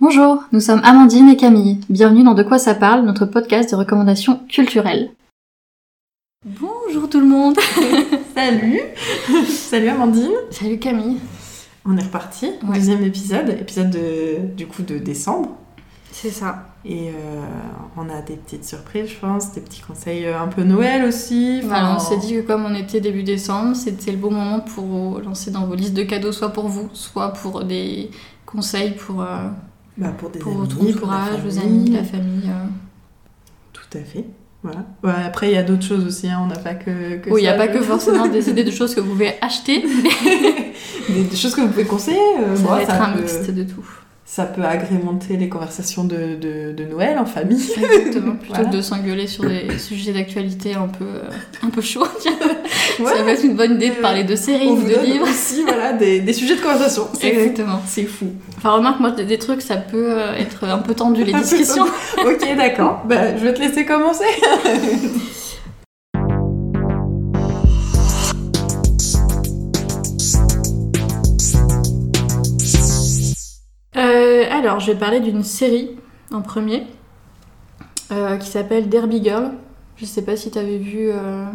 Bonjour, nous sommes Amandine et Camille. Bienvenue dans De quoi ça parle, notre podcast de recommandations culturelles. Bonjour tout le monde Salut Salut Amandine Salut Camille On est reparti, Ouais. deuxième épisode, épisode de, du coup de décembre. C'est ça. Et euh, on a des petites surprises, je pense, des petits conseils euh, un peu Noël aussi. Voilà, on s'est dit que comme on était début décembre, c'était le bon moment pour lancer dans vos listes de cadeaux, soit pour vous, soit pour des conseils pour, euh, bah, pour des pour amis, entourage, amis, la famille. euh. Tout à fait. Voilà. Ouais, après, il y a d'autres choses aussi, hein, on n'a pas que, que Oui, il n'y a pas que forcément des idées de choses que vous pouvez acheter, des, des choses que vous pouvez conseiller. euh, ça va être un peut- mixte de tout. Ça peut agrémenter les conversations de, de, de Noël en famille. Exactement, plutôt Voilà. que de s'engueuler sur des sujets d'actualité un peu, euh, un peu chauds. Ouais. Ça va être une bonne idée de Ouais. parler de séries ou de livres. aussi voilà, des, des sujets de conversation. Exactement. C'est fou. Enfin, remarque, moi, des, trucs, ça peut euh, être un peu tendu, les discussions. Ok, d'accord. Bah, je vais te laisser commencer. Alors, je vais parler d'une série en premier euh, qui s'appelle Derby Girl. Je sais pas si t'avais vu. euh,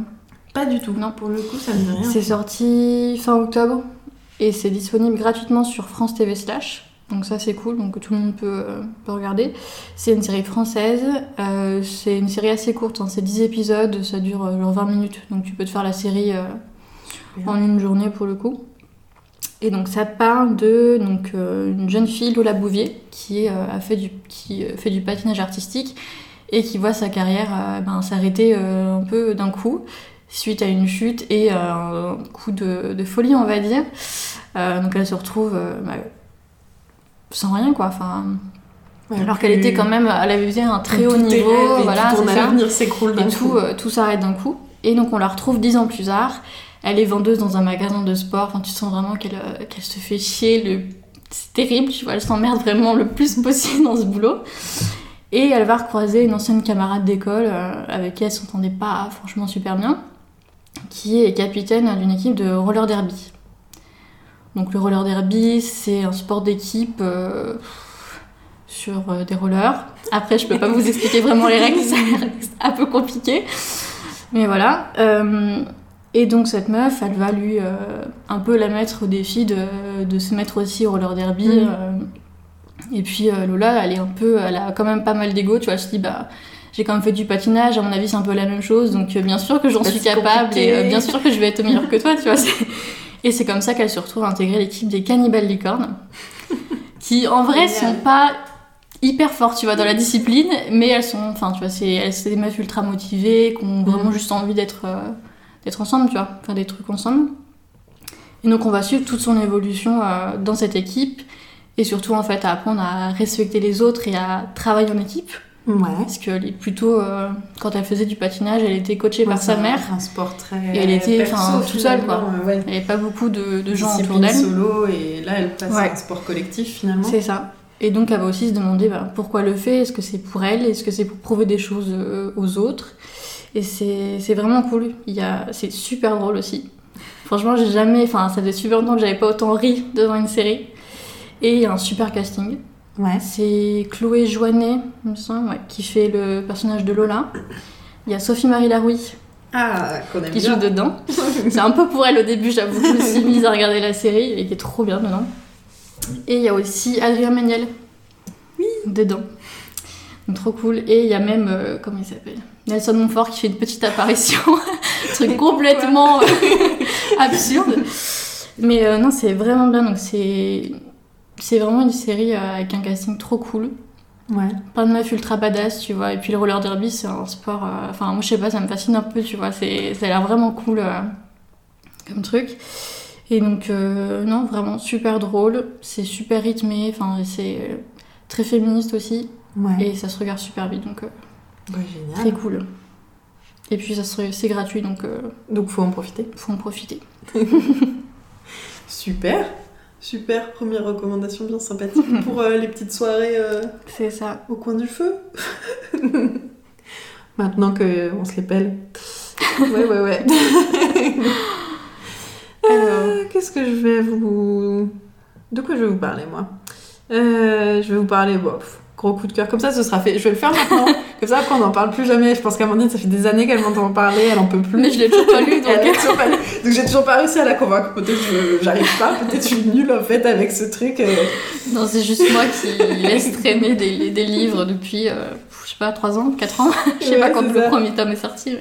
Pas du tout. Non. pour le coup, ça me dit rien. C'est sorti fin octobre et c'est disponible gratuitement sur France TV Slash. Donc ça c'est cool, donc tout le monde peut, euh, peut regarder. C'est une série française, c'est une série assez courte, hein, c'est 10 épisodes, ça dure genre 20 minutes, donc tu peux te faire la série en une journée pour le coup. Et donc ça parle de donc, euh, une jeune fille, Lola Bouvier, qui, euh, a fait du, qui euh, fait du patinage artistique et qui voit sa carrière ben, s'arrêter un peu d'un coup suite à une chute et un coup de, de folie, on va dire. Donc elle se retrouve bah, sans rien, quoi. Enfin, alors qu'elle était quand même, elle avait un très haut niveau, et voilà, tout ton c'est ça. avenir s'écroule d'un euh, tout s'arrête d'un coup. Et donc on la retrouve dix ans plus tard. Elle est vendeuse dans un magasin de sport. Enfin, tu sens vraiment qu'elle euh, se fait chier. C'est terrible, tu vois. Elle s'emmerde vraiment le plus possible dans ce boulot. Et elle va recroiser une ancienne camarade d'école euh, avec qui elle s'entendait pas franchement super bien, qui est capitaine d'une équipe de roller derby. Donc le roller derby, c'est un sport d'équipe euh, sur des rollers. Après, je peux pas vous expliquer vraiment les règles, l'air un peu compliqué. Mais voilà. Et donc cette meuf, elle va lui euh, un peu la mettre au défi de, de se mettre aussi au roller derby. Mhm. euh. et puis euh, Lola, elle est un peu, elle a quand même pas mal d'ego, tu vois. Se dit bah j'ai quand même fait du patinage, à mon avis c'est un peu la même chose, donc bien sûr que j'en Bah, suis capable compliqué. et bien sûr que je vais être meilleure que toi, tu vois. Et c'est comme ça qu'elle se retrouve à intégrer l'équipe des Cannibal Licornes, qui en vrai sont pas hyper fortes, tu vois, dans la discipline, mais elles sont, enfin, tu vois, c'est des meufs ultra motivées, qui ont vraiment Mhm. juste envie d'être d'être ensemble, tu vois, faire des trucs ensemble. Et donc on va suivre toute son évolution euh, dans cette équipe, et surtout en fait à apprendre à respecter les autres et à travailler en équipe, Ouais. parce est plutôt, euh, quand elle faisait du patinage, elle était coachée par sa mère. Un sport très. Et elle était, toute seule, quoi. euh, ouais. N'y avait pas beaucoup de, de gens autour d'elle. solo et là elle passe à un sport collectif finalement. C'est ça. Et donc elle va aussi se demander bah, pourquoi elle le fait, est-ce que c'est pour elle, est-ce que c'est pour prouver des choses euh, aux autres? Et c'est vraiment cool. C'est super drôle aussi. Franchement, j'ai jamais. Enfin, ça faisait super longtemps que j'avais pas autant ri devant une série. Et il y a un super casting. Ouais. C'est Chloé Joannet, il me semble, ouais, qui fait le personnage de Lola. Il y a Sophie-Marie Larouille Ah, qu'on aime qui bien. joue dedans. C'est un peu pour elle au début, j'avoue. Je me suis mise à regarder la série et qui est trop bien dedans. Et il y a aussi Adrien Méniel. Oui. Dedans. Donc, trop cool. Et il y a même, euh, comment il s'appelle? Nelson Montfort qui fait une petite apparition. Truc complètement euh, absurde. Mais euh, non, c'est vraiment bien. Donc c'est. C'est vraiment une série euh, avec un casting trop cool. Ouais. Plein de meufs ultra badass, tu vois. Et puis le roller derby, c'est un sport. euh, Enfin, moi, je sais pas, ça me fascine un peu, tu vois. C'est, ça a l'air vraiment cool euh, comme truc. Et donc, non, vraiment super drôle. C'est super rythmé. Enfin, c'est très féministe aussi. Ouais. Et ça se regarde super vite, donc génial. très cool. Et puis, ça se- c'est gratuit, donc euh, Donc faut en profiter. faut en profiter. Super. Super, première recommandation bien sympathique pour euh, les petites soirées euh, C'est ça. au coin du feu. Maintenant que on se les pèle. Ouais, ouais, ouais. Alors, Euh, Qu'est-ce que je vais vous. De quoi je vais vous parler, moi? Euh, je vais vous parler, gros coup de cœur. Comme ça, ce sera fait. Je vais le faire maintenant. Comme ça, après, on n'en parle plus jamais. Je pense qu'Amandine, ça fait des années qu'elle m'entend parler, elle en peut plus. Mais je l'ai toujours pas lu, donc. Elle toujours pas lu. Donc j'ai toujours pas réussi à la convaincre. Peut-être que j'arrive pas, peut-être je suis nulle en fait avec ce truc. euh. Non, c'est juste moi qui laisse traîner des, des livres depuis, euh, je sais pas, 3 ans, 4 ans. Je sais Ouais, pas quand le ça. premier tome est sorti.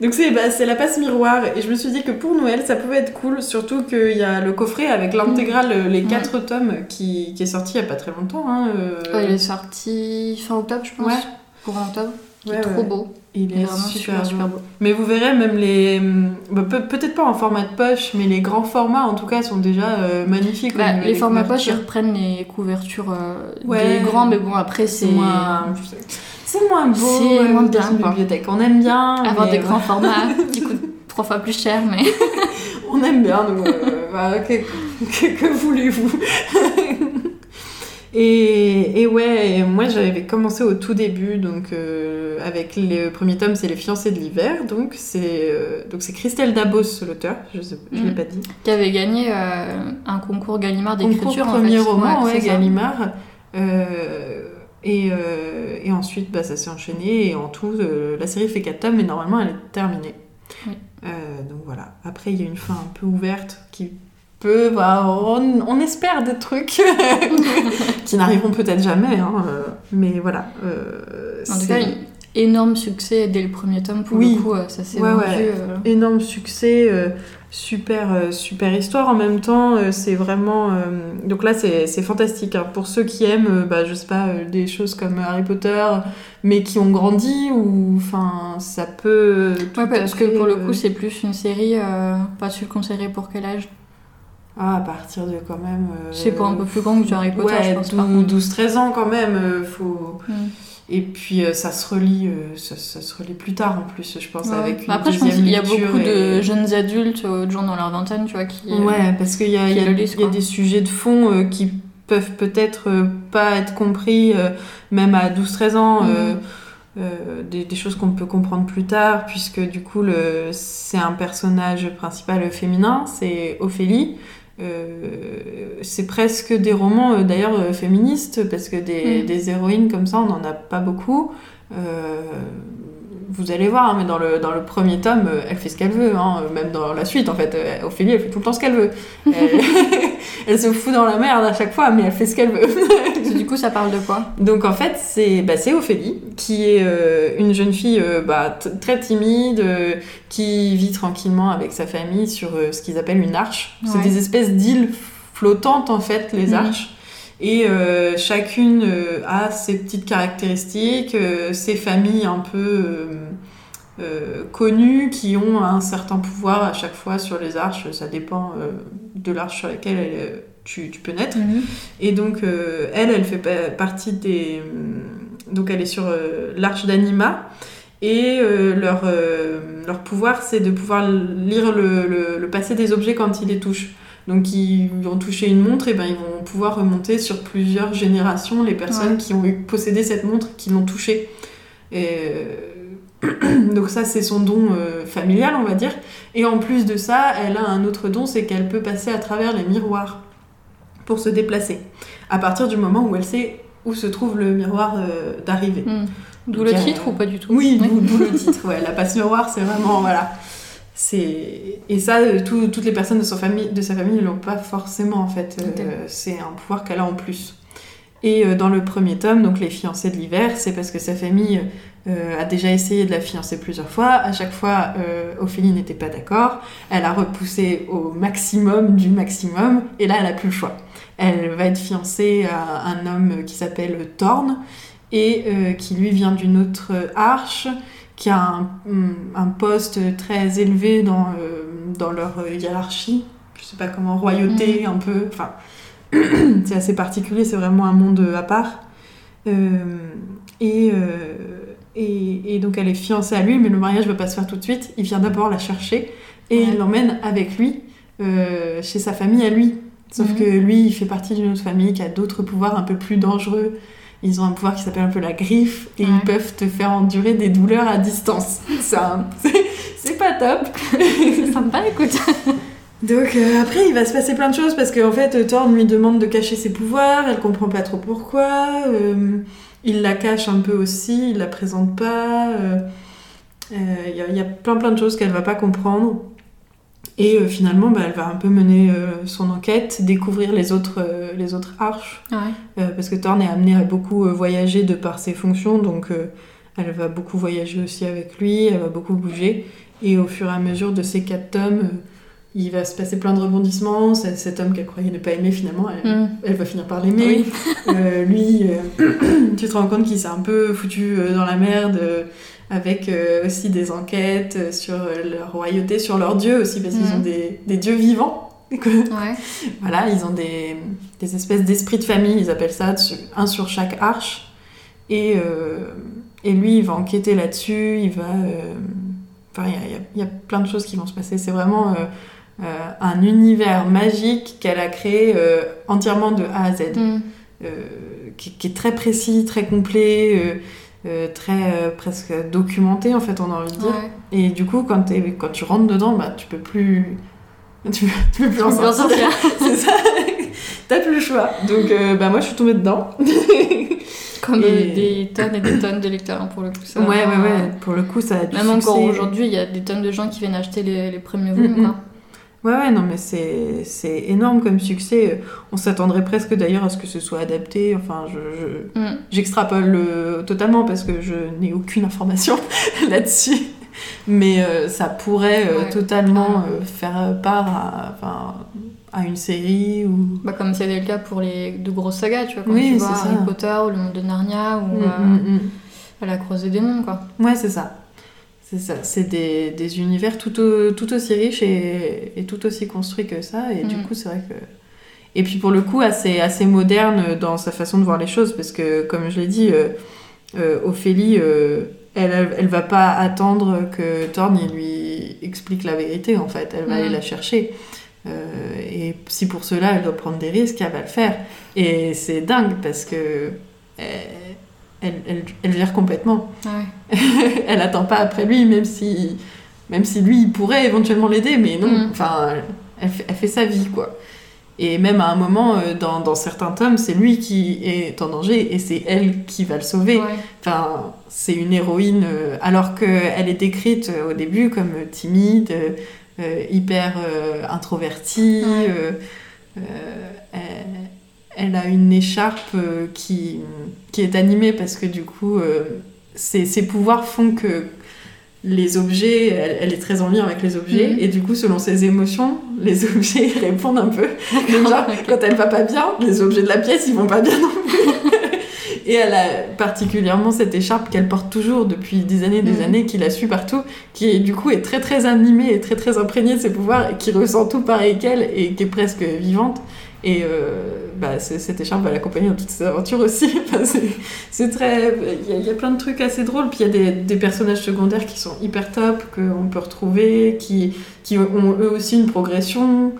Donc c'est bah, la passe miroir et je me suis dit que pour Noël ça pouvait être cool, surtout qu'il y a le coffret avec l'intégrale, euh, les Ouais. quatre tomes qui, qui est sorti il y a pas très longtemps. Hein, euh. Ouais, il est sorti fin octobre, je pense. Ouais. Octobre. Il Ouais, est trop beau. Il Il est super, super, super beau. beau. Mais vous verrez même les... bah, peut- peut-être pas en format de poche, mais les grands formats en tout cas sont déjà euh, magnifiques. Bah, les des formats poche, ils reprennent les couvertures euh, Ouais. des grands, mais bon, après, c'est. C'est moins... C'est moins beau C'est euh, moins dans bien, une bibliothèque. On aime bien. Avoir mais des ouais. grands formats qui coûtent trois fois plus cher, mais. On aime bien, donc euh, bah, que, que- que voulez-vous? Et, et ouais, et moi j'avais commencé au tout début, donc euh, avec le premier tome, c'est Les fiancés de l'hiver, donc c'est euh, donc c'est Christelle Dabos l'auteur, je je l'ai Mm. pas dit. qui avait gagné euh, un concours Gallimard d'écriture. en premier fait. roman, ouais. Gallimard. Et, et ensuite, bah, ça s'est enchaîné. Et en tout, la série fait 4 tomes, mais normalement, elle est terminée. Oui. Donc voilà. Après, il y a une fin un peu ouverte qui bah, on, on espère des trucs qui n'arriveront peut-être jamais. hein, euh, mais voilà. euh, En tout cas, énorme succès dès le premier tome. Pour Oui. le coup, euh, ça s'est Ouais, vendu. ouais. énorme succès, super, super histoire en même temps. c'est vraiment. euh, donc là, c'est fantastique. hein. Pour ceux qui aiment, bah, je sais pas, des choses comme Harry Potter, mais qui ont grandi, ou. Enfin, ça peut. Ouais, parce que pour le euh, coup, c'est plus une série. euh, Pas le conseillerais pour quel âge Ah, à partir de quand même. euh, C'est pour un peu plus grand que du Harry Potter, ouais, je pense. par contre. 12-13 ans quand même. euh, faut... Mm. Et puis euh, ça se relit, euh, ça, ça se relit plus tard en plus, je pense, Ouais. avec une Bah Après, je pense qu'il y a beaucoup et- de jeunes adultes, euh, de gens dans leur vingtaine, tu vois, qui. euh, Ouais, parce qu'il y a, y y des sujets de fond euh, qui peuvent peut-être euh, pas être compris, euh, même à 12-13 ans, euh, euh, des, des choses qu'on peut comprendre plus tard, puisque du coup, c'est un personnage principal féminin, c'est Ophélie. Euh, c'est presque des romans euh, d'ailleurs euh, féministes parce que des, Mm. des héroïnes comme ça on n'en a pas beaucoup vous allez voir hein, mais dans le, dans le premier tome euh, elle fait ce qu'elle veut hein, euh, même dans la suite en fait Euh, Ophélie elle fait tout le temps ce qu'elle veut elle, elle se fout dans la merde à chaque fois mais elle fait ce qu'elle veut Du coup, ça parle de quoi? Donc en fait, c'est bah, c'est Ophélie, qui est euh, une jeune fille euh, bah, très timide, euh, qui vit tranquillement avec sa famille sur ce qu'ils appellent une arche. C'est des espèces d'îles flottantes en fait, les Mhm. arches. Et euh, chacune euh, a ses petites caractéristiques, euh, ses familles un peu connues qui ont un certain pouvoir à chaque fois sur les arches. Ça dépend de l'arche sur laquelle elle, tu, tu peux naître. Et donc, elle, elle fait pa- partie des. Donc, elle est sur l'arche d'Anima. Et euh, leur, euh, leur pouvoir, c'est de pouvoir lire le, le- le passé des objets quand ils les touchent. Donc, ils vont toucher une montre, et ben ils vont pouvoir remonter sur plusieurs générations les personnes Ouais. qui ont eu possédé cette montre, qui l'ont touchée. Et, euh, donc, ça, c'est son don euh, familial, on va dire. Et en plus de ça, elle a un autre don, c'est qu'elle peut passer à travers les miroirs pour se déplacer. À partir du moment où elle sait où se trouve le miroir euh, d'arrivée. Hmm. D'où le titre ou pas du tout? Oui, d'où le titre. Ouais, la passe miroir, c'est vraiment voilà. C'est et ça, euh, tout- toutes les personnes de sa famille, de sa famille ne l'ont pas forcément en fait. Euh, c'est un pouvoir qu'elle a en plus. Et euh, dans le premier tome, donc les fiancés de l'hiver, c'est parce que sa famille euh, a déjà essayé de la fiancer plusieurs fois. À chaque fois, Ophélie n'était pas d'accord. Elle a repoussé au maximum du maximum. Et là, elle a plus le choix. Elle va être fiancée à un homme qui s'appelle Thorne et qui lui vient d'une autre arche, qui a un, un poste très élevé dans, euh, dans leur hiérarchie. Je sais pas comment, royauté un peu. Enfin, c'est assez particulier, c'est vraiment un monde à part. Euh, et, euh, et, et donc elle est fiancée à lui, mais le mariage ne va pas se faire tout de suite. Il vient d'abord la chercher et Ouais. il l'emmène avec lui euh, chez sa famille à lui. Sauf Mhm. que lui, il fait partie d'une autre famille qui a d'autres pouvoirs un peu plus dangereux. Ils ont un pouvoir qui s'appelle un peu la griffe et Ouais. ils peuvent te faire endurer des douleurs à distance. C'est pas top. C'est sympa, écoute. Donc euh, après, il va se passer plein de choses parce qu'en fait, Thorne lui demande de cacher ses pouvoirs, elle comprend pas trop pourquoi. euh, il la cache un peu aussi, il la présente pas. euh, euh, Il y, y a plein plein de choses qu'elle va pas comprendre. Et euh, finalement, bah, elle va un peu mener euh, son enquête, découvrir les autres, euh, les autres arches. Ouais. Euh, parce que Thorne est amené à beaucoup voyager de par ses fonctions, donc elle va beaucoup voyager aussi avec lui, elle va beaucoup bouger. Et au fur et à mesure de ces quatre tomes, il va se passer plein de rebondissements. Cet homme qu'elle croyait ne pas aimer, finalement, elle, Mm. elle va finir par l'aimer. Oui. Lui, tu te rends compte qu'il s'est un peu foutu dans la merde. Avec euh, aussi des enquêtes euh, sur euh, leur royauté, sur leurs dieux aussi, parce qu'ils ont des, des dieux vivants. Ouais. Voilà, ils ont des, des espèces d'esprits de famille, ils appellent ça, un sur chaque arche. Et, euh, et lui, il va enquêter là-dessus, il va... euh, Enfin, il y y y a plein de choses qui vont se passer. C'est vraiment euh, un univers magique qu'elle a créé entièrement de A à Z, Mm. qui, qui est très précis, très complet, euh, euh, très euh, presque documenté, en fait, on a envie de dire. Ouais. Et du coup, quand, quand tu rentres dedans, bah, tu peux plus... Tu peux, tu peux plus en sortir. sortir. C'est ça. T'as plus le choix. Donc, euh, bah, moi, je suis tombée dedans. Comme Et- euh, des tonnes et des tonnes de lecteurs hein, pour le coup. ça. ouais, ouais, ouais. Pour le coup, ça a du Même encore succès. aujourd'hui, il y a des tonnes de gens qui viennent acheter les, les premiers volumes. Mm, mm. quoi. Ouais, ouais, non, mais c'est énorme comme succès. On s'attendrait presque d'ailleurs à ce que ce soit adapté. Enfin, je, je- Mm. j'extrapole euh, totalement parce que je n'ai aucune information là-dessus. Mais euh, ça pourrait euh, Ouais, totalement euh, faire part à, enfin, à une série ou. Bah, comme c'était le cas pour les de grosses sagas, tu vois, quand Oui, tu c'est vois ça. Harry Potter ou le monde de Narnia ou Mm, mm, mm. à la croisée des mondes, quoi. Ouais, c'est ça. C'est ça. C'est des, des univers tout, au- tout aussi riches et, et tout aussi construits que ça. Et du Mhm. coup, c'est vrai que. Et puis pour le coup, assez, assez moderne dans sa façon de voir les choses, parce que, comme je l'ai dit, euh, euh, Ophélie, euh, elle, elle va pas attendre que Thorne lui explique la vérité, en fait. Elle va aller la chercher. Et si pour cela, elle doit prendre des risques, elle va le faire. Et c'est dingue, parce que. Elle, elle, elle gère complètement Ouais. elle attend pas après lui, même si, même si lui, il pourrait éventuellement l'aider, mais non, Mm. enfin, elle, fait, elle fait sa vie, quoi. Et même à un moment, euh, dans, dans certains tomes, c'est lui qui est en danger et c'est elle qui va le sauver. Ouais. Enfin, c'est une héroïne, euh, alors qu'elle est décrite euh, au début comme timide, euh, hyper euh, introvertie. Ouais. euh, elle, elle a une écharpe euh, qui, qui est animée parce que du coup, euh, ses, ses pouvoirs font que les objets, elle, elle est très en lien avec les objets, Mhm. et du coup, selon ses émotions, les objets répondent un peu. Donc, genre, quand elle va pas bien, les objets de la pièce, ils vont pas bien non plus. Et elle a particulièrement cette écharpe qu'elle porte toujours depuis des années et des Mhm. années, qui la suit partout, qui du coup est très très animée et très très imprégnée de ses pouvoirs, et qui ressent tout pareil qu'elle, et qui est presque vivante. Et euh, bah, cette écharpe va l'accompagner dans toutes ses aventures aussi. Enfin, c'est- très. Il y, a- il y a plein de trucs assez drôles. Puis il y a des, des personnages secondaires qui sont hyper top, qu'on peut retrouver, qui, qui ont eux aussi une progression.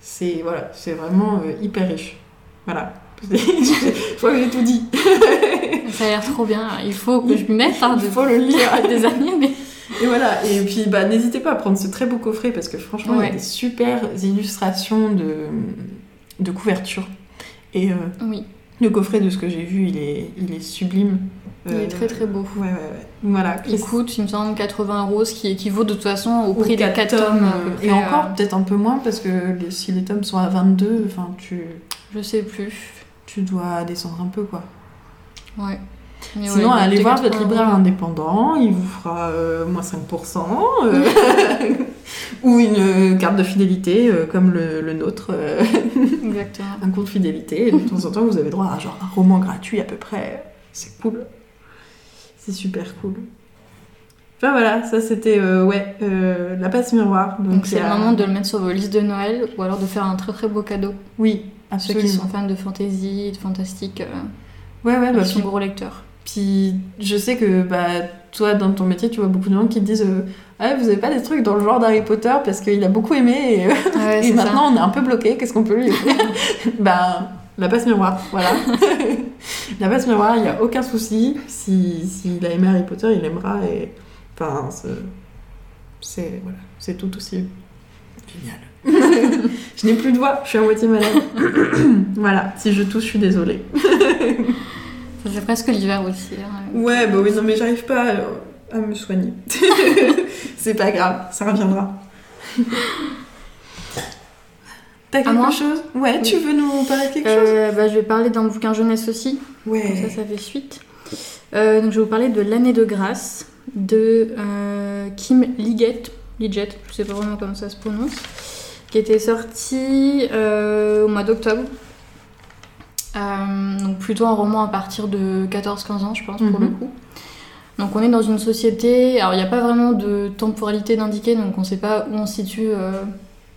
C'est voilà, c'est vraiment euh, hyper riche. Voilà. je crois que j'ai tout dit. Ça a l'air trop bien. Il faut que je m'y mette. Hein, Il faut le lire. depuis des années, mais. Et voilà, et puis bah, n'hésitez pas à prendre ce très beau coffret parce que franchement, il y Ouais. a des super illustrations de, de couverture. Et euh, Oui, le coffret de ce que j'ai vu, il est, il est sublime. il Euh, est très très beau. Ouais, ouais, ouais. Voilà. Il coûte, il me semble, 80 euros, ce qui équivaut de toute façon au prix des quatre 4 tomes. peu euh, Et encore, euh, peut-être un peu moins parce que les- si les tomes sont à 22, enfin, tu, Je sais plus. tu dois descendre un peu quoi. Ouais. Mais Sinon, ouais, allez voir 80 votre libraire indépendant, il vous fera euh, moins 5%, euh, ou une carte de fidélité euh, comme le, le nôtre, euh, Exactement. un compte fidélité. Et de temps en temps, vous avez droit à genre un roman gratuit à peu près. C'est cool. C'est super cool. Enfin voilà, ça c'était euh, ouais, euh, la passe miroir. Donc, c'est le moment de le mettre sur vos listes de Noël ou alors de faire un très très beau cadeau. Oui, À ceux qui sont fans de fantasy, de fantastique, euh, Ouais, ouais, bah, qui sont gros lecteurs. Puis je sais que bah, toi, dans ton métier, tu vois beaucoup de gens qui te disent euh, Ah, vous avez pas des trucs dans le genre d'Harry Potter parce qu'il a beaucoup aimé et, euh, Ouais, et c'est ça. maintenant on est un peu bloqué, qu'est-ce qu'on peut lui offrir Bah, la passe miroir, voilà. la passe miroir, il n'y a aucun souci. S'il si, a aimé Harry Potter, il aimera et. Enfin, c'est- c'est voilà, c'est tout aussi génial. je n'ai plus de voix, je suis à moitié malade. voilà, si je tousse, je suis désolée. Ça fait presque l'hiver aussi. hein. Ouais, bah oui, non, mais j'arrive pas à, à me soigner. c'est pas grave, ça reviendra. T'as quelque moi chose? Ouais, tu veux nous parler de quelque chose? Euh, bah, je vais parler d'un bouquin jeunesse aussi. Comme ça, Ouais. ça fait suite. Euh, donc, je vais vous parler de L'année de grâce de euh, Kim Liggett. Liggett, je sais pas vraiment comment ça se prononce. Qui était sorti euh, au mois d'octobre. Euh, donc, plutôt un roman à partir de 14-15 ans, je pense, pour Mhm. le coup. Donc, on est dans une société. Alors, il n'y a pas vraiment de temporalité d'indiquer, donc on ne sait pas où on se situe euh,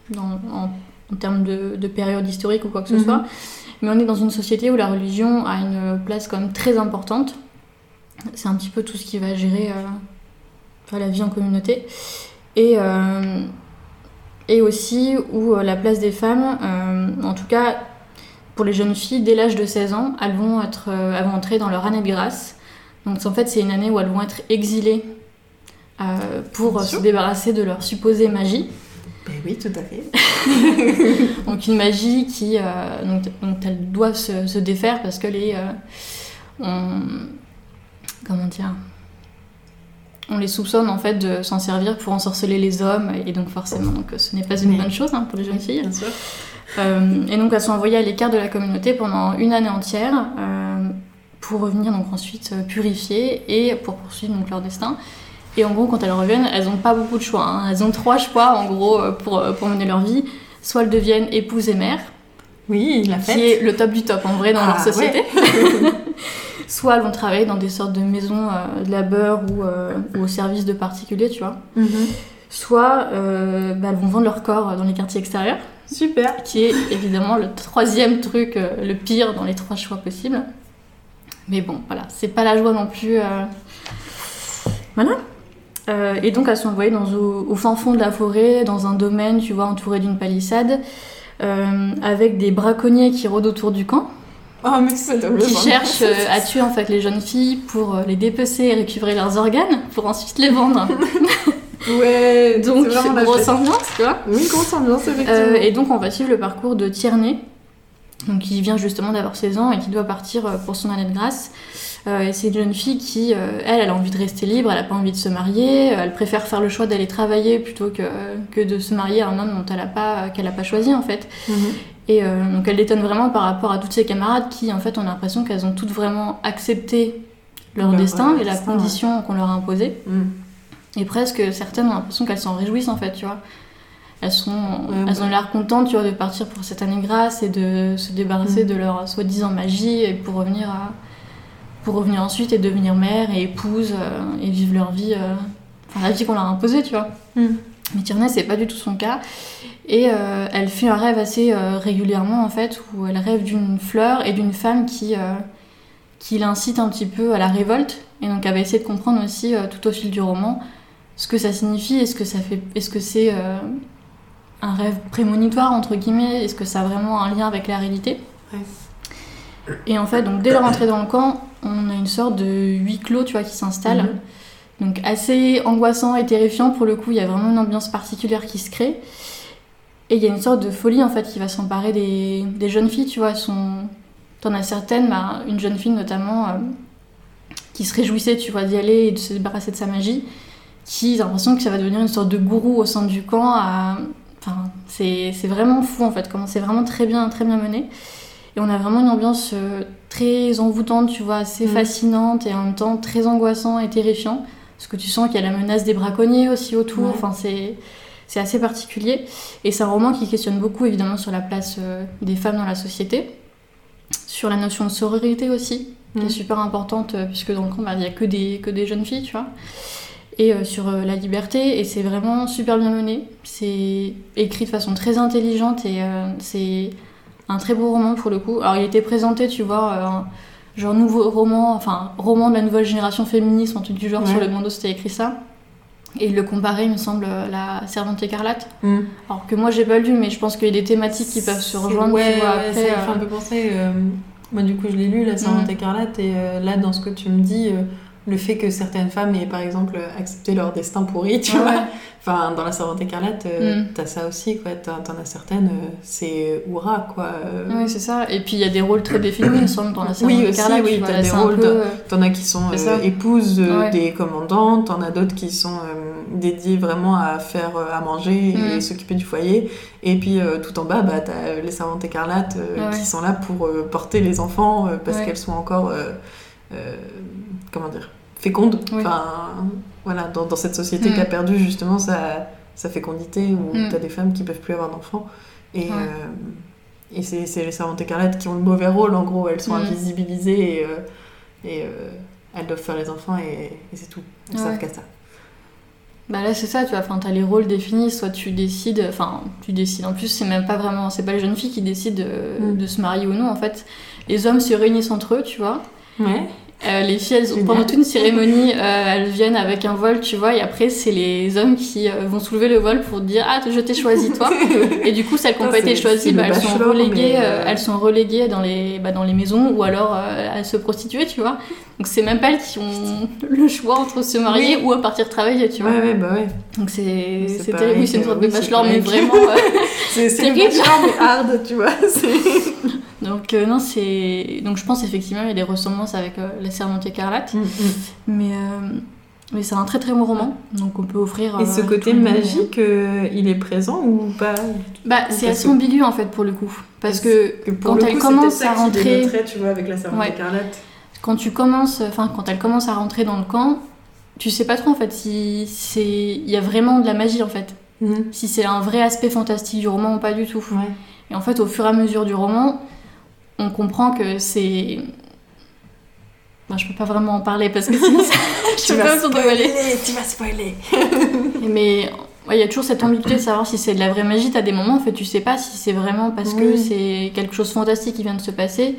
dans- en, en termes de, de période historique ou quoi que ce Mhm. soit. Mais on est dans une société où la religion a une place quand même très importante. C'est un petit peu tout ce qui va gérer euh, enfin, la vie en communauté. Et, euh, et aussi où la place des femmes, en tout cas pour les jeunes filles, dès l'âge de 16 ans, elles vont, être, euh, elles vont entrer dans leur année grâce. Donc en fait c'est une année où elles vont être exilées euh, pour se débarrasser de leur supposée magie. Ben oui, tout à fait. Donc une magie qui euh, donc, donc elles doivent se, se défaire parce que les euh, on, comment dire on les soupçonne en fait de s'en servir pour ensorceler les hommes et donc forcément donc ce n'est pas une bonne chose hein, pour les jeunes filles. Bien sûr. Euh, et donc elles sont envoyées à l'écart de la communauté pendant une année entière euh, pour revenir donc ensuite euh, purifiées et pour poursuivre donc leur destin. Et en gros, quand elles reviennent, elles n'ont pas beaucoup de choix. hein. Elles ont trois choix en gros pour, pour mener leur vie. Soit elles deviennent épouses et mères, Oui, la qui fête. est le top du top en vrai dans Ah, leur société. Soit elles vont travailler dans des sortes de maisons euh, de labeur ou, euh, ou au service de particuliers, tu vois. Mhm. Soit euh, bah, elles vont vendre leur corps dans les quartiers extérieurs Super. qui est évidemment le troisième truc, euh, le pire dans les trois choix possibles. Mais bon, voilà, c'est pas la joie non plus. euh, Voilà. Euh, et donc elles sont envoyées dans, au, au fin fond de la forêt, dans un domaine, tu vois, entouré d'une palissade, euh, avec des braconniers qui rôdent autour du camp, Oh, mais c'est qui cherchent euh, à tuer en fait les jeunes filles pour euh, les dépecer et récupérer leurs organes, pour ensuite les vendre. Ouais, Donc grosse ambiance, tu vois. Oui, grosse ambiance, effectivement. Euh, et donc on va suivre le parcours de Tierney, donc qui vient justement d'avoir 16 ans et qui doit partir euh, pour son année de grâce. Euh, et c'est une jeune fille qui, euh, elle, elle a envie de rester libre, elle a pas envie de se marier, euh, elle préfère faire le choix d'aller travailler plutôt que, que de se marier à un homme dont elle a pas, qu'elle a pas choisi en fait. Mhm. Et donc elle détonne vraiment par rapport à toutes ses camarades qui, en fait, ont l'impression qu'elles ont toutes vraiment accepté leur Leur, destin et la destin, condition qu'on leur a imposée. Mhm. Et presque certaines ont l'impression qu'elles s'en réjouissent en fait, tu vois. Elles, sont, Ouais, elles ouais. ont l'air contentes, tu vois, de partir pour cette année grâce et de se débarrasser Mm. de leur soi-disant magie et pour revenir, à, pour revenir ensuite et devenir mère et épouse euh, et vivre leur vie, euh, enfin la vie qu'on leur a imposée, tu vois. Mm. Mais Tierney, c'est pas du tout son cas. Et euh, elle fait un rêve assez régulièrement en fait, où elle rêve d'une fleur et d'une femme qui, qui l'incite un petit peu à la révolte. Et donc elle va essayer de comprendre aussi tout au fil du roman ce que ça signifie, est-ce que ça fait, est-ce que c'est euh, un rêve prémonitoire entre guillemets, est-ce que ça a vraiment un lien avec la réalité Ouais. Et en fait, donc dès leur entrée dans le camp, on a une sorte de huis clos, tu vois, qui s'installe. Mhm. Donc assez angoissant et terrifiant pour le coup, il y a vraiment une ambiance particulière qui se crée. Et il y a une sorte de folie en fait qui va s'emparer des, des jeunes filles, tu vois, sont... T'en as certaines, bah, une jeune fille notamment, euh, qui se réjouissait, tu vois, d'y aller et de se débarrasser de sa magie, qui a l'impression que ça va devenir une sorte de gourou au sein du camp. à- Enfin, c'est vraiment fou en fait, comment c'est vraiment très bien, très bien mené. Et on a vraiment une ambiance euh, très envoûtante, tu vois, assez Mhm. fascinante et en même temps très angoissant et terrifiant. Parce que tu sens qu'il y a la menace des braconniers aussi autour. Ouais. Enfin, c'est c'est assez particulier. Et c'est un roman qui questionne beaucoup évidemment sur la place euh, des femmes dans la société, sur la notion de sororité aussi, qui est super importante euh, puisque dans le camp, bah, il n'y a que des, que des jeunes filles, tu vois. Et euh, sur euh, la liberté, et c'est vraiment super bien mené. C'est écrit de façon très intelligente et euh, c'est un très beau roman pour le coup. Alors il était présenté, tu vois, genre nouveau roman, enfin roman de la nouvelle génération féministe, un truc du genre, Ouais. sur le Mondo c'était écrit ça. Et il le comparait, il me semble, à la Servante écarlate. Mhm. Alors que moi j'ai pas lu, mais je pense qu'il y a des thématiques qui peuvent se rejoindre, Ouais, tu vois, ouais, après. ça me fait un peu penser. euh, moi, du coup, je l'ai lu, La Servante Mhm. écarlate, et euh, là, dans ce que tu me dis, le fait que certaines femmes aient par exemple accepté leur destin pourri, tu Ouais. vois. Enfin, dans la servante écarlate, euh, Mm. t'as ça aussi, quoi. T'en as certaines, euh, c'est hurrah, quoi. euh. Oui, c'est ça. Et puis il y a des rôles très définis, il me semble, dans la série Oui, aussi, Écarlate, oui, vois. t'as des rôles peu, euh, T'en as qui sont euh, épouses Ouais. des commandants, t'en as d'autres qui sont dédiées vraiment à faire à manger et Mm. s'occuper du foyer. Et puis tout en bas, bah, t'as les servantes écarlates Ouais. qui sont là pour porter les enfants parce qu'elles sont encore, euh, comment dire, fécondes. Oui. Enfin, voilà, dans, dans cette société Mm. qui a perdu justement sa, sa fécondité où Mm. t'as des femmes qui peuvent plus avoir d'enfants. Et, Ouais. euh, et c'est les servantes écarlates qui ont le mauvais rôle, en gros, elles sont Mm. invisibilisées et, euh, et euh, elles doivent faire les enfants et, et c'est tout. Elles Ouais. savent qu'à ça. Bah là c'est ça, tu vois, enfin t'as les rôles définis, soit tu décides, enfin tu décides, en plus c'est même pas vraiment, c'est pas les jeunes filles qui décident de, Mm. de se marier ou non en fait. Les hommes se réunissent entre eux, tu vois. Ouais. Euh, les filles, elles, Génial. pendant toute une cérémonie, euh, elles viennent avec un vol, tu vois, et après c'est les hommes qui euh, vont soulever le vol pour dire ah je t'ai choisi toi. Et du coup celles qui n'ont pas été choisies, bah, elles sont reléguées, mais, elles sont reléguées dans les, bah, dans les maisons ou alors euh, à se prostituer, tu vois. Donc c'est même pas elles qui ont le choix entre se marier Oui. ou à partir travailler, tu vois. Ouais, ouais, bah ouais. Donc c'est terrible, oui, c'est une sorte de bachelor, mais vraiment. C'est Terrible. bachelor, mais hard, tu vois. Donc euh, non, c'est donc je pense effectivement il y a des ressemblances avec euh, la Servante écarlate, Mm, mm. mais euh, mais c'est un très très bon roman, donc on peut offrir. Et ce côté magique, il est présent ou pas Bah c'est assez que- ambigu en fait pour le coup, parce que Que pour quand le elle coup, c'est commence à rentrer- tu vois, avec la servante Ouais. écarlate. Quand tu commences, enfin quand elle commence à rentrer dans le camp, tu sais pas trop en fait si c'est il y a vraiment de la magie en fait, Mhm. si c'est un vrai aspect fantastique du roman ou pas du tout. Ouais. Et en fait, au fur et à mesure du roman, on comprend que c'est. Ben, je peux pas vraiment en parler parce que sinon, ça... je peux pas spoiler, tu vas spoiler. Mais ouais, il y a toujours cette ambiguïté de savoir si c'est de la vraie magie. T'as des moments, en fait, tu sais pas si c'est vraiment parce que c'est quelque chose de fantastique qui vient de se passer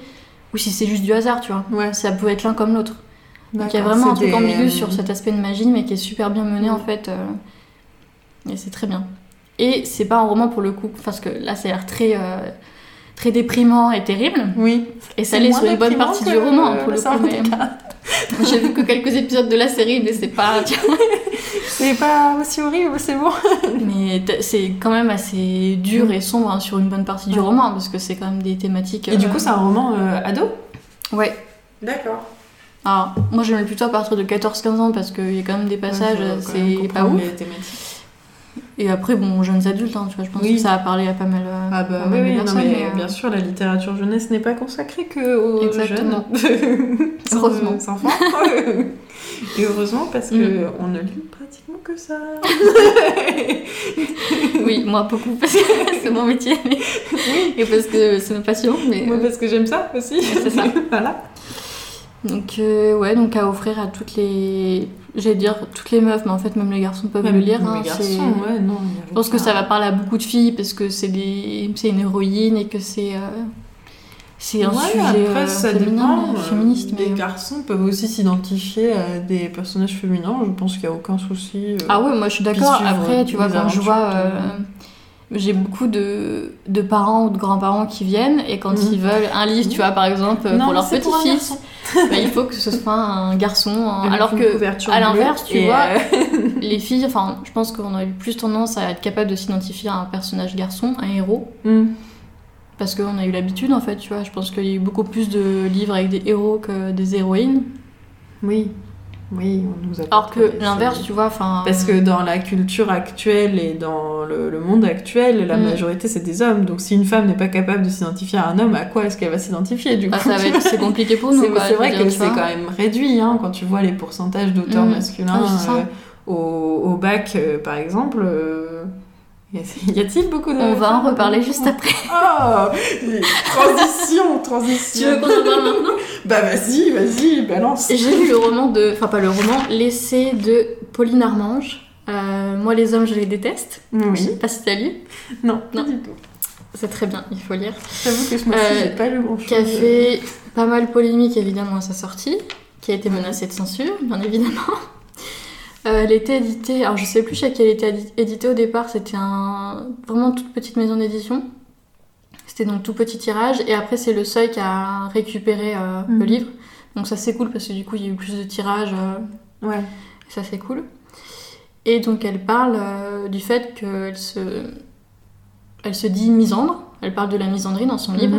ou si c'est juste du hasard, tu vois. Ouais. Ça peut être l'un comme l'autre. Donc il y a vraiment un truc des, ambigu euh, sur cet aspect de magie, mais qui est super bien mené Mm. en fait. euh, Et c'est très bien. Et c'est pas un roman pour le coup, parce que là ça a l'air très, euh, très déprimant et terrible. Oui. Et ça l'est sur une bonne partie du roman euh, pour le coup. Mais... J'ai vu que quelques épisodes de la série, mais c'est pas. C'est pas aussi horrible, c'est bon. mais c'est quand même assez dur et sombre hein, sur une bonne partie du Ouais. roman, parce que c'est quand même des thématiques. Et du euh, coup, c'est un roman euh, ado? Ouais. D'accord. Alors, moi j'aimais plutôt à partir de 14-15 ans, parce qu'il y a quand même des passages, c'est pas ouf. Et après, bon, jeunes adultes, hein, tu vois, je pense Oui. que ça a parlé à pas mal, euh, Ah bah pas oui, de non, personnes, mais mais, euh, bien sûr, la littérature jeunesse n'est pas consacrée que aux Exactement. jeunes. Heureusement. enfants. Et heureusement parce Mm. on ne lit pratiquement que ça. Oui, moi beaucoup, parce que c'est mon métier, mais- et parce que c'est ma passion, mais... Moi euh, parce que j'aime ça aussi. C'est ça. voilà. Donc, euh, ouais, donc à offrir à toutes les... J'allais dire toutes les meufs, mais en fait même les garçons peuvent le lire. Les hein, garçons, c'est- ouais, non. y Je pense que ça va parler à beaucoup de filles parce que c'est des... une héroïne et que c'est euh, c'est un Ouais, sujet après, euh, ça féminin, dépend. euh. Les garçons peuvent aussi s'identifier à des personnages féminins. Je pense qu'il n'y a aucun souci. Ah ouais, moi je suis d'accord. Après, tu vois, les quand je vois. J'ai beaucoup de, de parents ou de grands-parents qui viennent et quand Mhm. ils veulent un livre, tu vois, par exemple, Non, pour leur petit-fils, bah, il faut que ce soit un garçon. hein. Alors que à l'inverse, tu vois, euh, les filles, enfin, je pense qu'on aurait plus tendance à être capable de s'identifier à un personnage garçon, un héros, hmm. parce qu'on a eu l'habitude en fait, tu vois. Je pense qu'il y a eu beaucoup plus de livres avec des héros que des héroïnes. Oui, oui, on nous a Alors que l'inverse, tu vois, enfin. Parce que dans la culture actuelle et dans le, le monde actuel, la Mm. majorité c'est des hommes. Donc si une femme n'est pas capable de s'identifier à un homme, à quoi est-ce qu'elle va s'identifier du coup bah, va être, c'est compliqué pour nous. C'est vrai dire, que c'est quand même réduit hein, quand tu vois les pourcentages d'auteurs Mm. masculins ça. euh, au, au bac euh, par exemple. euh, y a-t-il beaucoup de. On va en reparler juste après. Oh Transition, transition. Tu veux qu'on en parle maintenant? Bah vas-y, vas-y, balance. J'ai lu le roman de. Enfin, pas le roman, l'essai de Pauline Armange. Euh, moi, les hommes, je les déteste. Je Oui. sais pas si t'as lu. Non, Non. pas du tout. C'est très bien, il faut lire. J'avoue que ce mois-ci, Euh, j'ai pas lu grand-chose. Qui a fait pas mal polémique, évidemment, à sa sortie. Qui a été menacée de censure, bien évidemment. Euh, elle était éditée. Alors, je sais plus chez qui elle était édi- éditée au départ. C'était un vraiment toute petite maison d'édition. C'était donc tout petit tirage. Et après, c'est le Seuil qui a récupéré euh, le Mhm. livre. Donc ça c'est cool parce que du coup il y a eu plus de tirages. euh, Ouais. et ça c'est cool. Et donc elle parle du fait qu'elle se, elle se dit misandre. Elle parle de la misandrie dans son livre.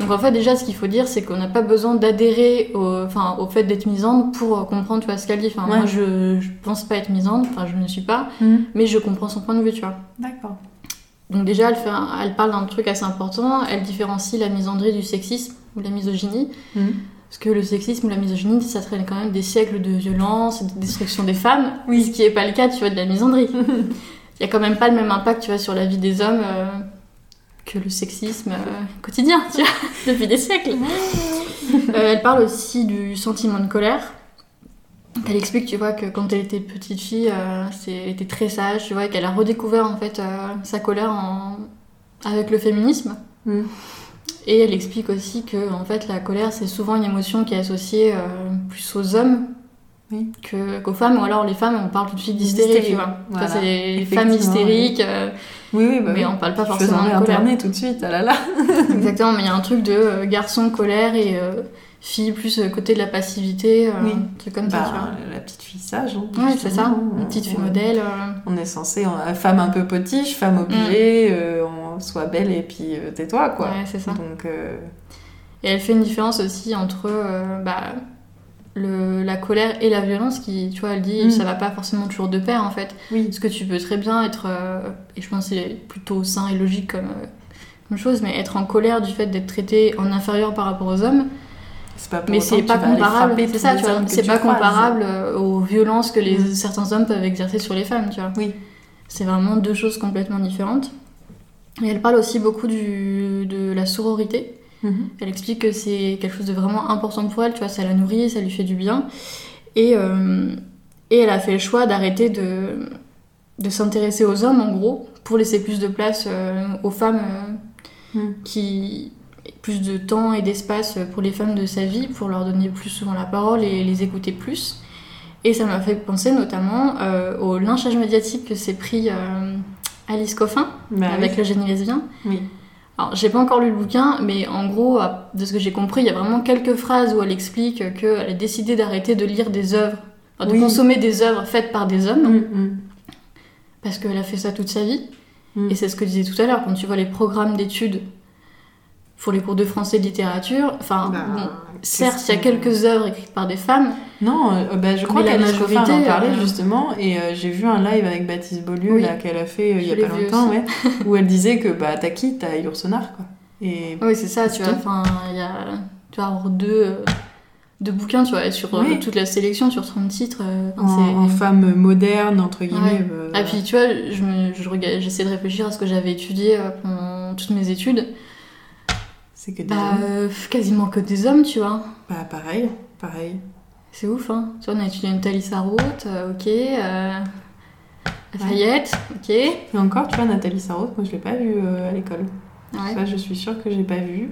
Donc en fait déjà ce qu'il faut dire c'est qu'on n'a pas besoin d'adhérer au, enfin, au fait d'être misandre pour euh, comprendre tu vois, ce qu'elle dit. Enfin, Ouais. Moi je, je pense pas être misandre, enfin je ne suis pas, Mhm. mais je comprends son point de vue tu vois. D'accord. Donc déjà elle, fait un- elle parle d'un truc assez important, elle différencie la misandrie du sexisme ou la misogynie. Mhm. Parce que le sexisme ou la misogynie, ça traîne quand même des siècles de violence et de destruction des femmes, Oui. ce qui n'est pas le cas, tu vois, de la misandrie. Il y a quand même pas le même impact, tu vois, sur la vie des hommes euh, que le sexisme euh, quotidien, tu vois, depuis des siècles. Euh, elle parle aussi du sentiment de colère. Elle explique, tu vois, que quand elle était petite fille, euh, elle était très sage, tu vois, et qu'elle a redécouvert en fait euh, sa colère en- avec le féminisme. Mm. Et elle explique aussi que en fait la colère c'est souvent une émotion qui est associée plus aux hommes Oui. que- qu'aux femmes, ou alors les femmes on parle tout de suite d'hystérie, tu vois. voilà. Ça c'est les femmes hystériques, Oui, oui, bah mais oui. on parle pas forcément de colère. tout de suite, ah là là. Exactement, mais il y a un truc de euh, garçon colère et euh, fille plus euh, côté de la passivité, euh, Oui. un truc comme ça, tu vois. Bah, la petite fille sage. hein, Ouais, c'est ça, une petite fille On- modèle. On est censé, on- femme un peu potiche, femme obligée, euh, on soit belle et puis tais-toi, quoi. Ouais, c'est ça. Donc, Et elle fait une différence aussi entre bah, le, la colère et la violence qui, tu vois, elle dit Mm. ça va pas forcément toujours de pair en fait. oui. Parce que tu peux très bien être, euh, et je pense que c'est plutôt sain et logique comme, euh, comme chose, mais être en colère du fait d'être traité en inférieur par rapport aux hommes, pas mais c'est pas comparable, c'est ça, tu vois, c'est pas comparable aux violences que les, Mm. certains hommes peuvent exercer sur les femmes, tu vois. Oui. C'est vraiment deux choses complètement différentes. Et elle parle aussi beaucoup du, de la sororité. Mhm. Elle explique que c'est quelque chose de vraiment important pour elle, tu vois, ça la nourrit, ça lui fait du bien. Et, euh, et elle a fait le choix d'arrêter de, de s'intéresser aux hommes, en gros, pour laisser plus de place euh, aux femmes euh, Mm. qui plus de temps et d'espace pour les femmes de sa vie, pour leur donner plus souvent la parole et les écouter plus. Et ça m'a fait penser notamment au lynchage médiatique que s'est pris Alice Coffin Bah avec oui. le génie lesbien. Oui. Alors, j'ai pas encore lu le bouquin, mais en gros, de ce que j'ai compris, il y a vraiment quelques phrases où elle explique qu'elle a décidé d'arrêter de lire des œuvres, enfin, de Oui. consommer des œuvres faites par des hommes, Mm, mm. parce qu'elle a fait ça toute sa vie. Mm. Et c'est ce que je disais tout à l'heure, quand tu vois les programmes d'études pour les cours de français et de littérature, enfin, Bah, bon, certes, il y a quelques œuvres écrites par des femmes, Non, euh, bah, je crois qu'Alice Coffin en parlait euh, justement, et euh, j'ai vu un live avec Baptiste Beaulieu Oui. là qu'elle a fait euh, il y a pas longtemps, ouais, où elle disait que bah t'as qui? T'as Yourcenar quoi. Et oui, c'est ça, tu vois, enfin, il y a, tu avoir deux, euh, deux bouquins, tu vois, et sur euh, Oui. toute la sélection, sur 30 titres, euh, en, en femme moderne entre guillemets. Ouais. euh, Ah puis tu vois, je je j'essaie de réfléchir à ce que j'avais étudié euh, pendant toutes mes études. C'est que des Bah hommes. euh, quasiment que des hommes, tu vois. Bah pareil, pareil. C'est ouf, hein. Tu vois, on a étudié une Thalys Sarraute, euh, ok. Euh, Lafayette, ok. Et encore, tu vois, Nathalie Sarraute, moi je l'ai pas vue euh, à l'école. Ouais. Ça, je suis sûre que j'ai pas vu.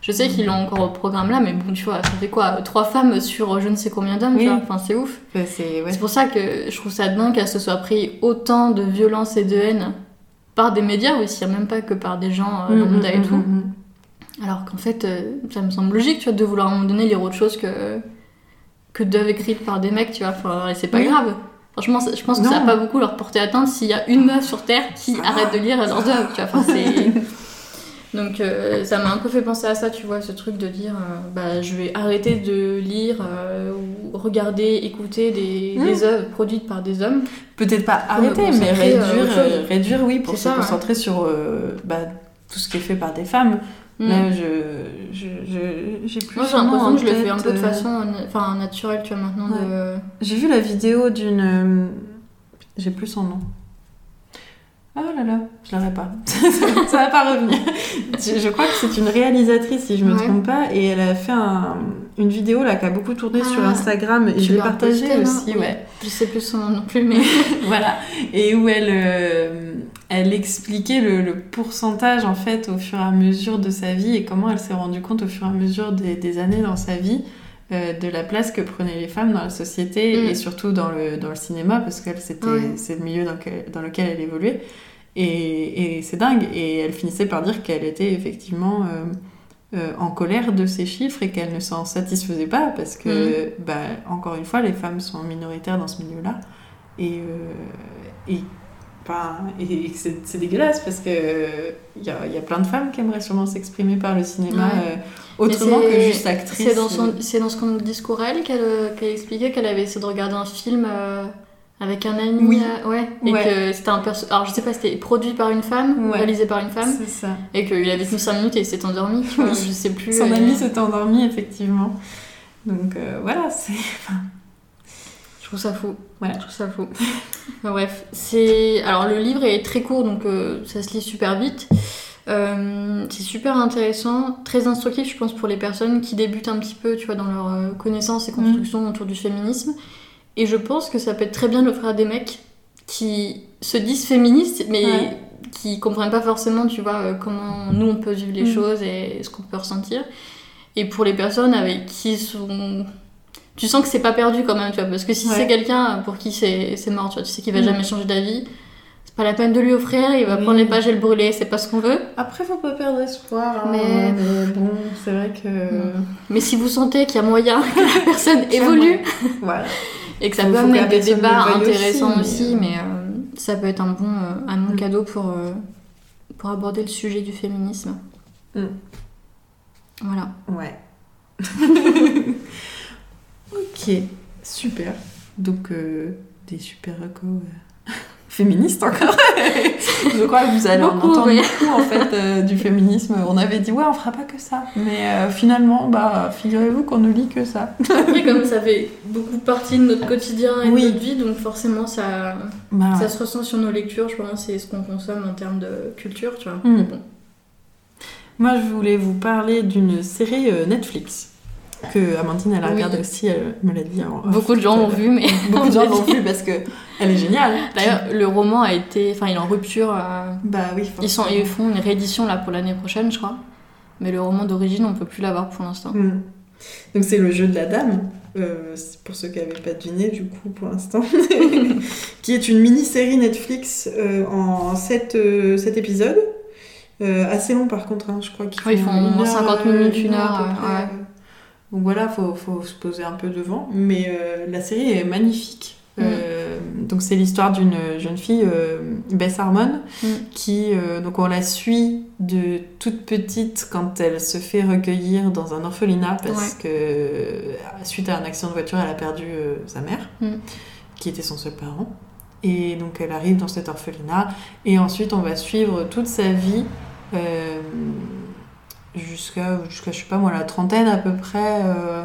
Je sais qu'ils l'ont encore au programme là, mais bon, tu vois, ça fait quoi Trois femmes sur je ne sais combien d'hommes, Oui. tu vois. Enfin, c'est ouf. Bah, c'est ouais. Pour ça que je trouve ça dingue qu'elle se soit pris autant de violence et de haine par des médias aussi, même pas que par des gens euh, Mm, lambda mm, et mm, tout. Alors qu'en fait, euh, ça me semble logique, tu vois, de vouloir à un moment donné lire autre chose que, que d'œuvres écrites par des mecs, tu vois. Enfin, et c'est pas Oui. grave. Franchement, je pense que ça va pas beaucoup leur porter atteinte s'il y a une meuf sur Terre qui arrête de lire leurs œuvres, tu vois. Enfin. Donc euh, ça m'a un peu fait penser à ça, tu vois, ce truc de dire, euh, bah, je vais arrêter de lire euh, ou regarder, écouter des, Mm. des œuvres produites par des hommes. Peut-être pas arrêter, mais réduire, réduire, oui, pour se ça, concentrer sur bah, tout ce qui est fait par des femmes. Mm. Là, je, je, je- j'ai plus. Moi j'ai l'impression en que je le fais un peu de euh, façon enfin, naturelle, tu vois, maintenant. De... J'ai vu la vidéo d'une. euh, J'ai plus son nom. Ah là là, je l'aurais pas. ça va pas revenir. Je, crois que c'est une réalisatrice, si je me Ouais. trompe pas, et elle a fait un- une vidéo là qui a beaucoup tourné sur Ah, Instagram, et je l'ai partagée aussi, ouais. Je sais plus son nom non plus, mais. voilà. Et où elle, euh, elle expliquait le, le pourcentage en fait au fur et à mesure de sa vie et comment elle s'est rendue compte au fur et à mesure des, des années dans sa vie euh, de la place que prenaient les femmes dans la société Mm. et surtout dans le, dans le cinéma parce que c'était Ouais. c'est le milieu dans lequel, dans lequel elle évoluait. Et, et c'est dingue. Et elle finissait par dire qu'elle était effectivement euh, euh, en colère de ces chiffres et qu'elle ne s'en satisfaisait pas parce que, bah, encore une fois, les femmes sont minoritaires dans ce milieu-là. Et, euh, et, enfin, et, c'est dégueulasse parce que il y a, il y a plein de femmes qui aimeraient sûrement s'exprimer par le cinéma Ouais. euh, autrement que juste actrice. C'est dans, son, c'est dans son discours à elle qu'elle euh, expliquait qu'elle avait essayé de regarder un film euh, avec un ami. Oui. euh, ouais. Et Ouais. que c'était un perso. Alors je sais pas, c'était produit par une femme, ou Ouais. réalisé par une femme. C'est ça. Et qu'il avait tenu 5 minutes et il s'est endormi. Je sais plus. Son euh, ami s'est endormi, effectivement. Donc euh, voilà, c'est. Je trouve ça fou. Voilà. Je trouve ça fou. Enfin, bref, c'est. Alors le livre est très court donc euh, ça se lit super vite. Euh, c'est super intéressant, très instructif, je pense, pour les personnes qui débutent un petit peu, tu vois, dans leur euh, connaissance et construction autour du féminisme. Et je pense que ça peut être très bien l'offrir à des mecs qui se disent féministes, mais Ouais. qui comprennent pas forcément, tu vois, comment nous on peut vivre les Mm. choses et ce qu'on peut ressentir. Et pour les personnes avec qui sont tu sens que c'est pas perdu quand même, tu vois, parce que si Ouais. c'est quelqu'un pour qui c'est mort, tu vois, tu sais qu'il va Mm. jamais changer d'avis, c'est pas la peine de lui offrir, il va Oui. prendre les pages et le brûler, c'est pas ce qu'on veut. Après, faut pas perdre espoir. hein, Mais- mais bon, c'est vrai que. Mais si vous sentez qu'il y a moyen que la personne évolue. Voilà. et que ça peut amener des débats intéressants aussi, aussi, mais, euh, ça peut être un bon, euh, un bon Mm. cadeau pour, euh, pour aborder le sujet du féminisme. Mm. Voilà. Ouais. Ok, super. Donc, euh, des super recos euh, féministes encore. Je crois que vous allez en entendre oui. beaucoup en fait euh, du féminisme. On avait dit ouais, on fera pas que ça. Mais finalement, bah, figurez-vous qu'on ne lit que ça. Après, comme ça fait beaucoup partie de notre quotidien et Oui. de notre vie, donc forcément ça, Bah, ça se ressent sur nos lectures, je pense, c'est ce qu'on consomme en termes de culture, tu vois. Hmm. Bon. Moi, je voulais vous parler d'une série Netflix que Amandine elle a Oui. regardé aussi. Elle me l'a dit. en Beaucoup de gens l'ont vu, mais Beaucoup de gens l'ont vu parce que elle est géniale. D'ailleurs, le roman a été. Enfin, il est en rupture. euh, bah oui. Ils, sont, forcément. ils font une réédition là pour l'année prochaine, je crois. Mais le roman d'origine, on peut plus l'avoir pour l'instant. Hmm. Donc c'est le jeu de la dame, euh, pour ceux qui n'avaient pas deviné du coup pour l'instant, qui est une mini-série Netflix euh, en 7, épisodes. Assez long par contre, hein, je crois qu'ils Ouais, ils font au une moins heure, 50 euh, minutes, une heure, à peu près. ouais. Donc voilà, faut, faut se poser un peu devant. Mais euh, la série est magnifique. Mm. Euh, donc c'est l'histoire d'une jeune fille, euh, Bess Harmon, Mm. qui donc on la suit de toute petite quand elle se fait recueillir dans un orphelinat parce que suite à un accident de voiture elle a perdu sa mère Mm. qui était son seul parent et donc elle arrive dans cet orphelinat et ensuite on va suivre toute sa vie jusqu'à jusqu'à je sais pas moi la trentaine à peu près euh,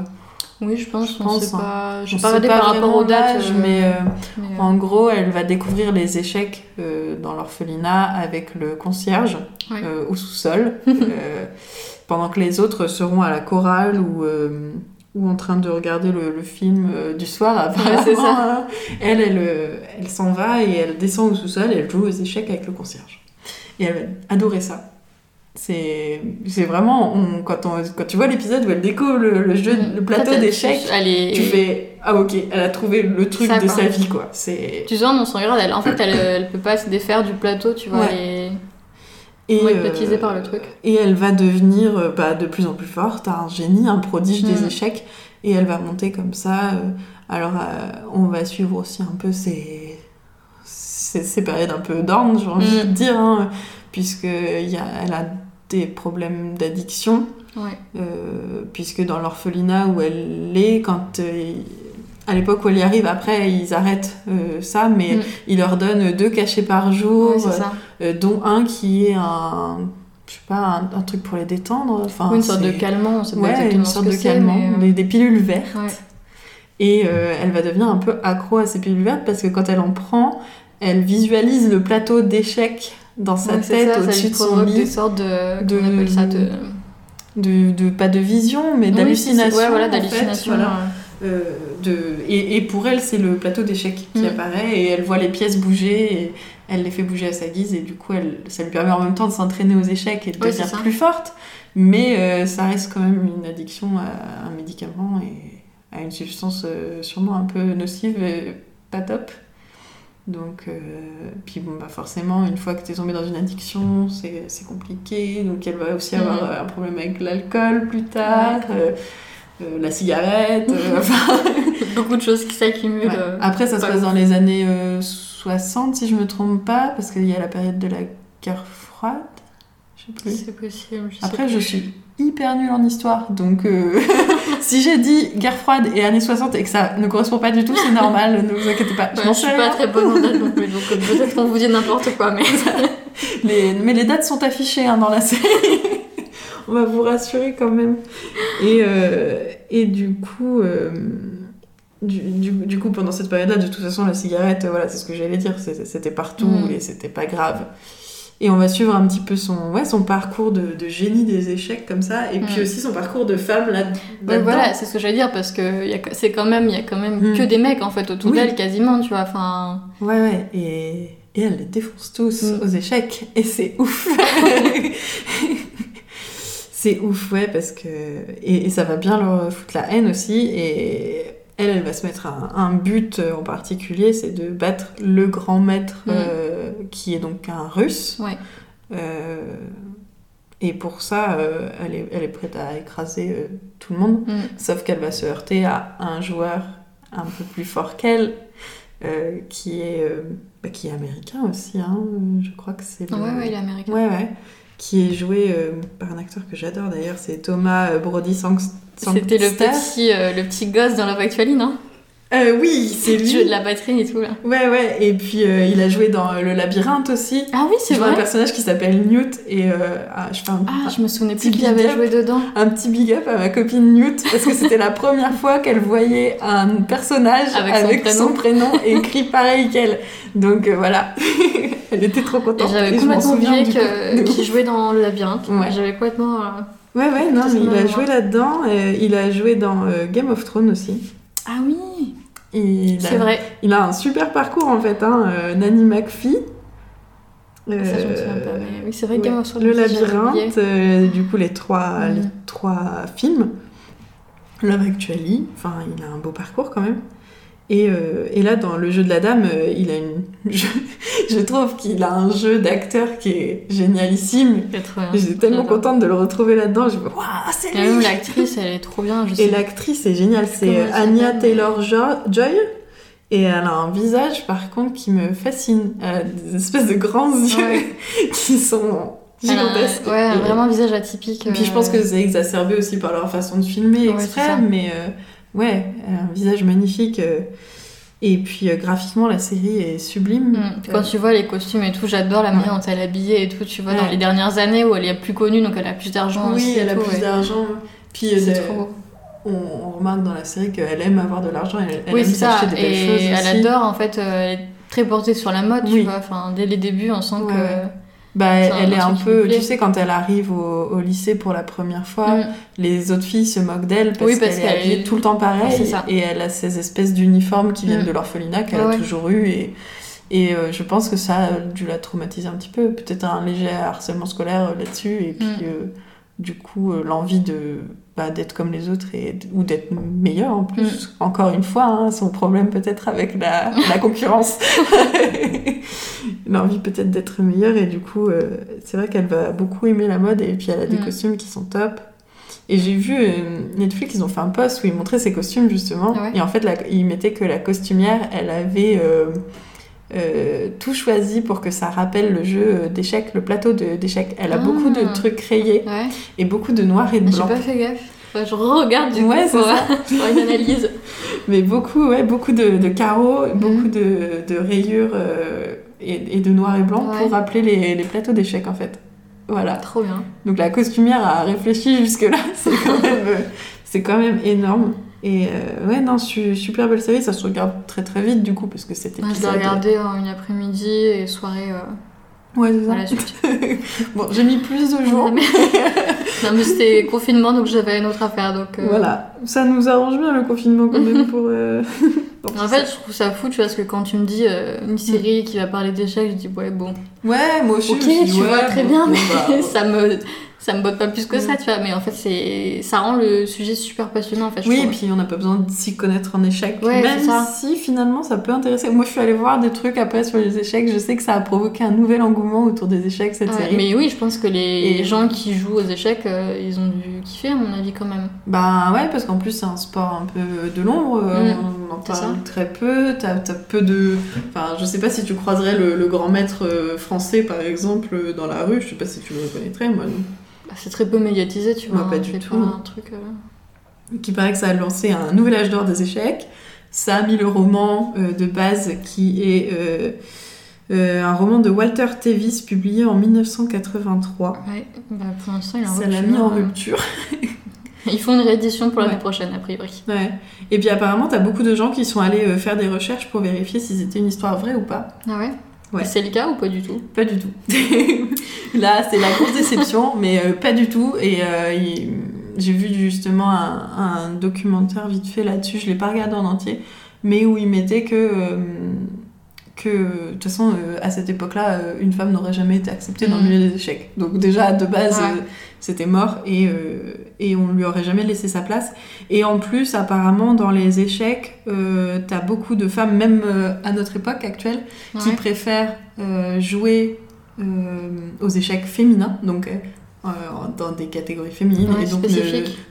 Oui, je pense. Je on pense, sait hein. pas. Je on sais pas sait pas par rapport aux dates. euh, mais euh, mais, euh, en gros, elle va découvrir les échecs dans l'orphelinat avec le concierge au sous-sol, pendant que les autres seront à la chorale ou, ou en train de regarder le, le film euh, du soir. apparemment, c'est ça. hein. Elle, elle, euh, elle s'en va et elle descend au sous-sol et elle joue aux échecs avec le concierge. Et elle va adorer ça. C'est c'est vraiment, on- quand, on, quand tu vois l'épisode où elle découvre le, le jeu, Mm. le plateau d'échecs, est... tu fais ah ok, elle a trouvé le truc Ça, de sa vie quoi. C'est Tu sens dans son regard, elle, en fait, elle, elle peut pas se défaire du plateau, tu vois. Ouais. Elle est et euh, hypnotisée par le truc. Et elle va devenir euh, bah, de plus en plus forte, un génie, un prodige des Mm. échecs, et elle va monter comme ça. euh, alors euh, on va suivre aussi un peu ses, ses périodes un peu d'orne, j'ai envie Mm. de dire, hein, puisque il y a, elle a des problèmes d'addiction. Ouais. Euh, puisque dans l'orphelinat où elle est, quand euh, à l'époque où elle y arrive, après ils arrêtent euh, ça, mais Mm. ils leur donnent deux cachets par jour, Ouais, c'est dont un qui est un, je sais pas, un, un truc pour les détendre, enfin une sorte de c'est- calmant, pas ouais, exactement une ce sorte que de c'est, calmant, mais, des, des pilules vertes. ouais. Et euh, elle va devenir un peu accro à ces pilules vertes parce que quand elle en prend, elle visualise le plateau d'échecs dans sa tête au-dessus de son provoque des lit. sortes de... de- on appelle ça de... De, de- pas de vision, mais Oui, d'hallucination. Ouais, voilà, en fait, d'hallucination. voilà. Euh, de... et, et pour elle, c'est le plateau d'échecs qui Mm. apparaît et elle voit les pièces bouger et elle les fait bouger à sa guise et du coup, elle, ça lui permet en même temps de s'entraîner aux échecs et de Ouais, devenir plus forte. Mais euh, ça reste quand même une addiction à un médicament et à une substance euh, sûrement un peu nocive et pas top. Donc, euh, puis bon, bah forcément, une fois que tu es tombé dans une addiction, c'est compliqué. Donc, elle va aussi avoir Mhm. euh, un problème avec l'alcool plus tard, Ouais. euh, la cigarette. enfin, Beaucoup de choses qui s'accumulent. ouais. Après, ça se pas passe dans les années euh, 60, si je me trompe pas, parce qu'il y a la période de la guerre froide. Je sais plus. C'est possible. je sais Après, je suis hyper nulle en histoire, donc euh, si j'ai dit guerre froide et années 60 et que ça ne correspond pas du tout, c'est normal, ne vous inquiétez pas. Ouais, je suis sais pas rien. très bonne en date non plus, donc euh, peut-être qu'on vous dit n'importe quoi, mais. Les- mais les dates sont affichées hein, dans la série. On va vous rassurer quand même. Et, euh, et du coup, euh, du, du- du coup, pendant cette période-là, de toute façon, la cigarette, voilà, c'est ce que j'allais dire, c'était partout Mm. et c'était pas grave. Et on va suivre un petit peu son, ouais, son parcours de, de génie des échecs comme ça, et puis Mm. aussi son parcours de femme là. Là-dedans. voilà, c'est ce que j'allais dire parce que y a- c'est quand même, il y a quand même Mm. que des mecs en fait autour Oui. d'elle quasiment, tu vois. Enfin, Ouais, ouais, et, et elle les défonce tous Mm. aux échecs, et c'est ouf. c'est ouf, ouais, parce que. Et, et ça va bien leur foutre la haine aussi, et elle, elle va se mettre un, un but en particulier, c'est de battre le grand maître, Mm. euh, qui est donc un russe. ouais. Euh, et pour ça, euh, elle, est, elle est prête à écraser euh, tout le monde. Mm. Sauf qu'elle va se heurter à un joueur un peu plus fort qu'elle, qui, est, bah, qui est américain aussi. hein. Je crois que c'est. le- Ouais, ouais, il est américain. Ouais, ouais. Qui est joué par un acteur que j'adore d'ailleurs, c'est Thomas Brody Sanks- C'était le Sangster. petit, le petit gosse dans Love Actually, non? Euh, oui, c'est lui. de la batterie et tout là. Ouais, ouais. Et puis euh, il a joué dans euh, Le Labyrinthe aussi. Ah oui, c'est joue un vrai. personnage qui s'appelle Newt et euh, ah, je fais un, Ah, je me souvenais plus qu'il avait up. joué dedans. un petit big up à ma copine Newt parce que c'était la première fois qu'elle voyait un personnage Avec avec, son son, prénom écrit pareil qu'elle. Donc euh, voilà, elle était trop contente. j'avais complètement oublié qu'il jouait dans le labyrinthe. Ouais. J'avais complètement. Ouais ouais non mais il a joué là-dedans. il a joué dans Game of Thrones aussi. Ah oui, Il c'est a, vrai. il a un super parcours en fait. Hein, euh, Nanny McPhee. Ça, je me souviens Euh, pas. Mais oui, c'est vrai ouais. Le labyrinthe, euh, du coup les trois, les trois films. Love Actually, enfin il a un beau parcours quand même. Et, euh, et là dans le jeu de la dame, euh, il a une, je, je trouve qu'il a un jeu d'acteur qui est génialissime. Bien. J'étais tellement contente de le retrouver là-dedans. Je me waouh c'est lui. l'actrice, elle est trop bien. Je Et l'actrice est géniale, c'est elle Anya s'appelle Taylor Joy. Et elle a un visage par contre qui me fascine. Elle a des espèces de grands yeux Ouais. qui sont Elle a un- gigantesques. Ouais, Et- vraiment un visage atypique. Et puis je pense que c'est exacerbé aussi par leur façon de filmer Ouais, ça. mais euh, ouais, un visage magnifique. euh, et puis euh, graphiquement, la série est sublime. Mm. Quand Euh, tu vois les costumes et tout, j'adore la manière dont elle est habillée et tout. Tu vois, dans Ouais. les dernières années où elle est plus connue, donc elle a plus d'argent aussi. oui, elle a tout, plus ouais. d'argent. Puis euh, C'est de- trop on, on remarque dans la série qu'elle aime avoir de l'argent, elle, elle Oui, aime s'acheter des belles Et choses elle aussi. adore, en fait, euh, elle est très portée sur la mode, tu Oui. vois. Enfin, dès les débuts, on sent Ouais, que. Bah, elle est un peu, tu sais, quand elle arrive au, au lycée pour la première fois, Mm. les autres filles se moquent d'elle parce Oui, parce qu'elle est qu'elle habillée est- tout le temps pareil ça. et elle a ces espèces d'uniformes qui viennent Mm. de l'orphelinat qu'elle a ouais. toujours eu et, et euh, je pense que ça a dû la traumatiser un petit peu, peut-être un léger harcèlement scolaire euh, là-dessus et puis Mm. euh, du coup euh, l'envie de bah, d'être comme les autres et, ou d'être meilleure en plus. Mm. Encore une fois, hein, son problème peut-être avec la, la concurrence. l'envie peut-être d'être meilleure et du coup euh, c'est vrai qu'elle va beaucoup aimer la mode et puis elle a des Mm. costumes qui sont top et j'ai vu euh, Netflix ils ont fait un post où ils montraient ses costumes justement Ouais. et en fait la- ils mettaient que la costumière elle avait euh, euh, tout choisi pour que ça rappelle le jeu d'échecs, le plateau d'échecs. Elle a Ah. beaucoup de trucs rayés Ouais. et beaucoup de noir et de J'ai blanc. pas fait gaffe. Enfin, je regarde du Ouais, coup c'est pour, ça. pour une analyse. Mais beaucoup, ouais, beaucoup de, de carreaux, Mhm. beaucoup de, de rayures euh, et, et de noir et blanc Ouais. pour rappeler les, les plateaux d'échecs en fait. Voilà. Trop bien. Donc la costumière a réfléchi jusque-là, c'est quand, même, euh, quand même énorme. Et euh, ouais, non, su- super belle série, ça se regarde très très vite du coup, parce que c'était Moi, je l'ai regardé en une après-midi et soirée euh, Ouais, c'est ça. à la suite. bon, j'ai mis plus de jours. mais... non, mais c'était confinement donc j'avais une autre affaire. Donc, euh, Voilà, ça nous arrange bien le confinement quand même pour. euh, En fait, je trouve ça fou, tu vois, parce que quand tu me dis euh, une série qui va parler d'échecs, je dis ouais, bon. ouais, moi aussi. Ok, je me suis tu dit, vois ouais, très bon, bien, bon, mais bah, ça me ça me botte pas plus que ça, tu vois. Mais en fait, c'est ça rend le sujet super passionnant, en fait. Oui, et puis on n'a pas besoin de s'y connaître en échec. Ouais, Même si finalement ça peut intéresser. Moi je suis allée voir des trucs après sur les échecs. Je sais que ça a provoqué un nouvel engouement autour des échecs cette Ouais, série. mais oui, je pense que les Et- gens qui jouent aux échecs, euh, ils ont dû kiffer, à mon avis, quand même. Bah ouais, parce qu'en plus c'est un sport un peu de l'ombre. euh, Mm, on en parle très peu. T'as as peu de. Enfin, je sais pas si tu croiserais le, le grand maître euh, français par exemple dans la rue. Je sais pas si tu le reconnaîtrais, moi. non. C'est très peu médiatisé, tu vois. Pas du tout. un truc. euh, qui paraît que ça a lancé un nouvel âge d'or des échecs. Ça a mis le roman euh, de base qui est euh, un roman de Walter Tevis publié en 1983. Ouais, bah, pour l'instant, il en Ça l'a mis en rupture. Ils font une réédition pour Ouais. l'année prochaine, a priori. Ouais. Et puis apparemment, t'as beaucoup de gens qui sont allés faire des recherches pour vérifier si c'était une histoire vraie ou pas. Ah ouais? Ouais. C'est le cas ou pas du tout? Pas du tout. Là, c'est la grosse déception, mais euh, pas du tout. Et euh, il- j'ai vu justement un, un documentaire vite fait là-dessus, je l'ai pas regardé en entier, mais où il mettait que, euh, que de toute façon, à cette époque-là, une femme n'aurait jamais été acceptée dans le Mhm. milieu des échecs. Donc déjà, de base, Ouais. C'était mort et, euh, et on lui aurait jamais laissé sa place. Et en plus, apparemment, dans les échecs, euh, t'as beaucoup de femmes, même euh, à notre époque actuelle, qui préfèrent euh, jouer euh, aux échecs féminins, donc dans des catégories féminines, Ouais, et donc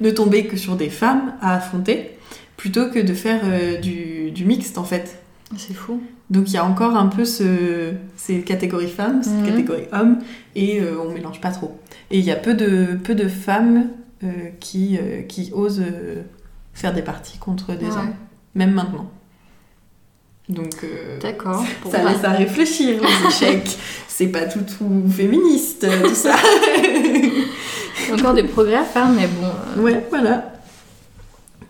ne, tomber que sur des femmes à affronter, plutôt que de faire du, du mixte en fait. C'est fou. Donc il y a encore un peu ce, ces catégories femmes, cette Mhm. catégorie hommes, et on mélange pas trop. Et il y a peu de, peu de femmes euh, qui, euh, qui osent euh, faire des parties contre des hommes, même maintenant. Donc D'accord. Ça laisse à réfléchir les échecs. C'est pas tout, tout féministe, tout ça. il y a encore des progrès à faire, mais bon. ouais, voilà.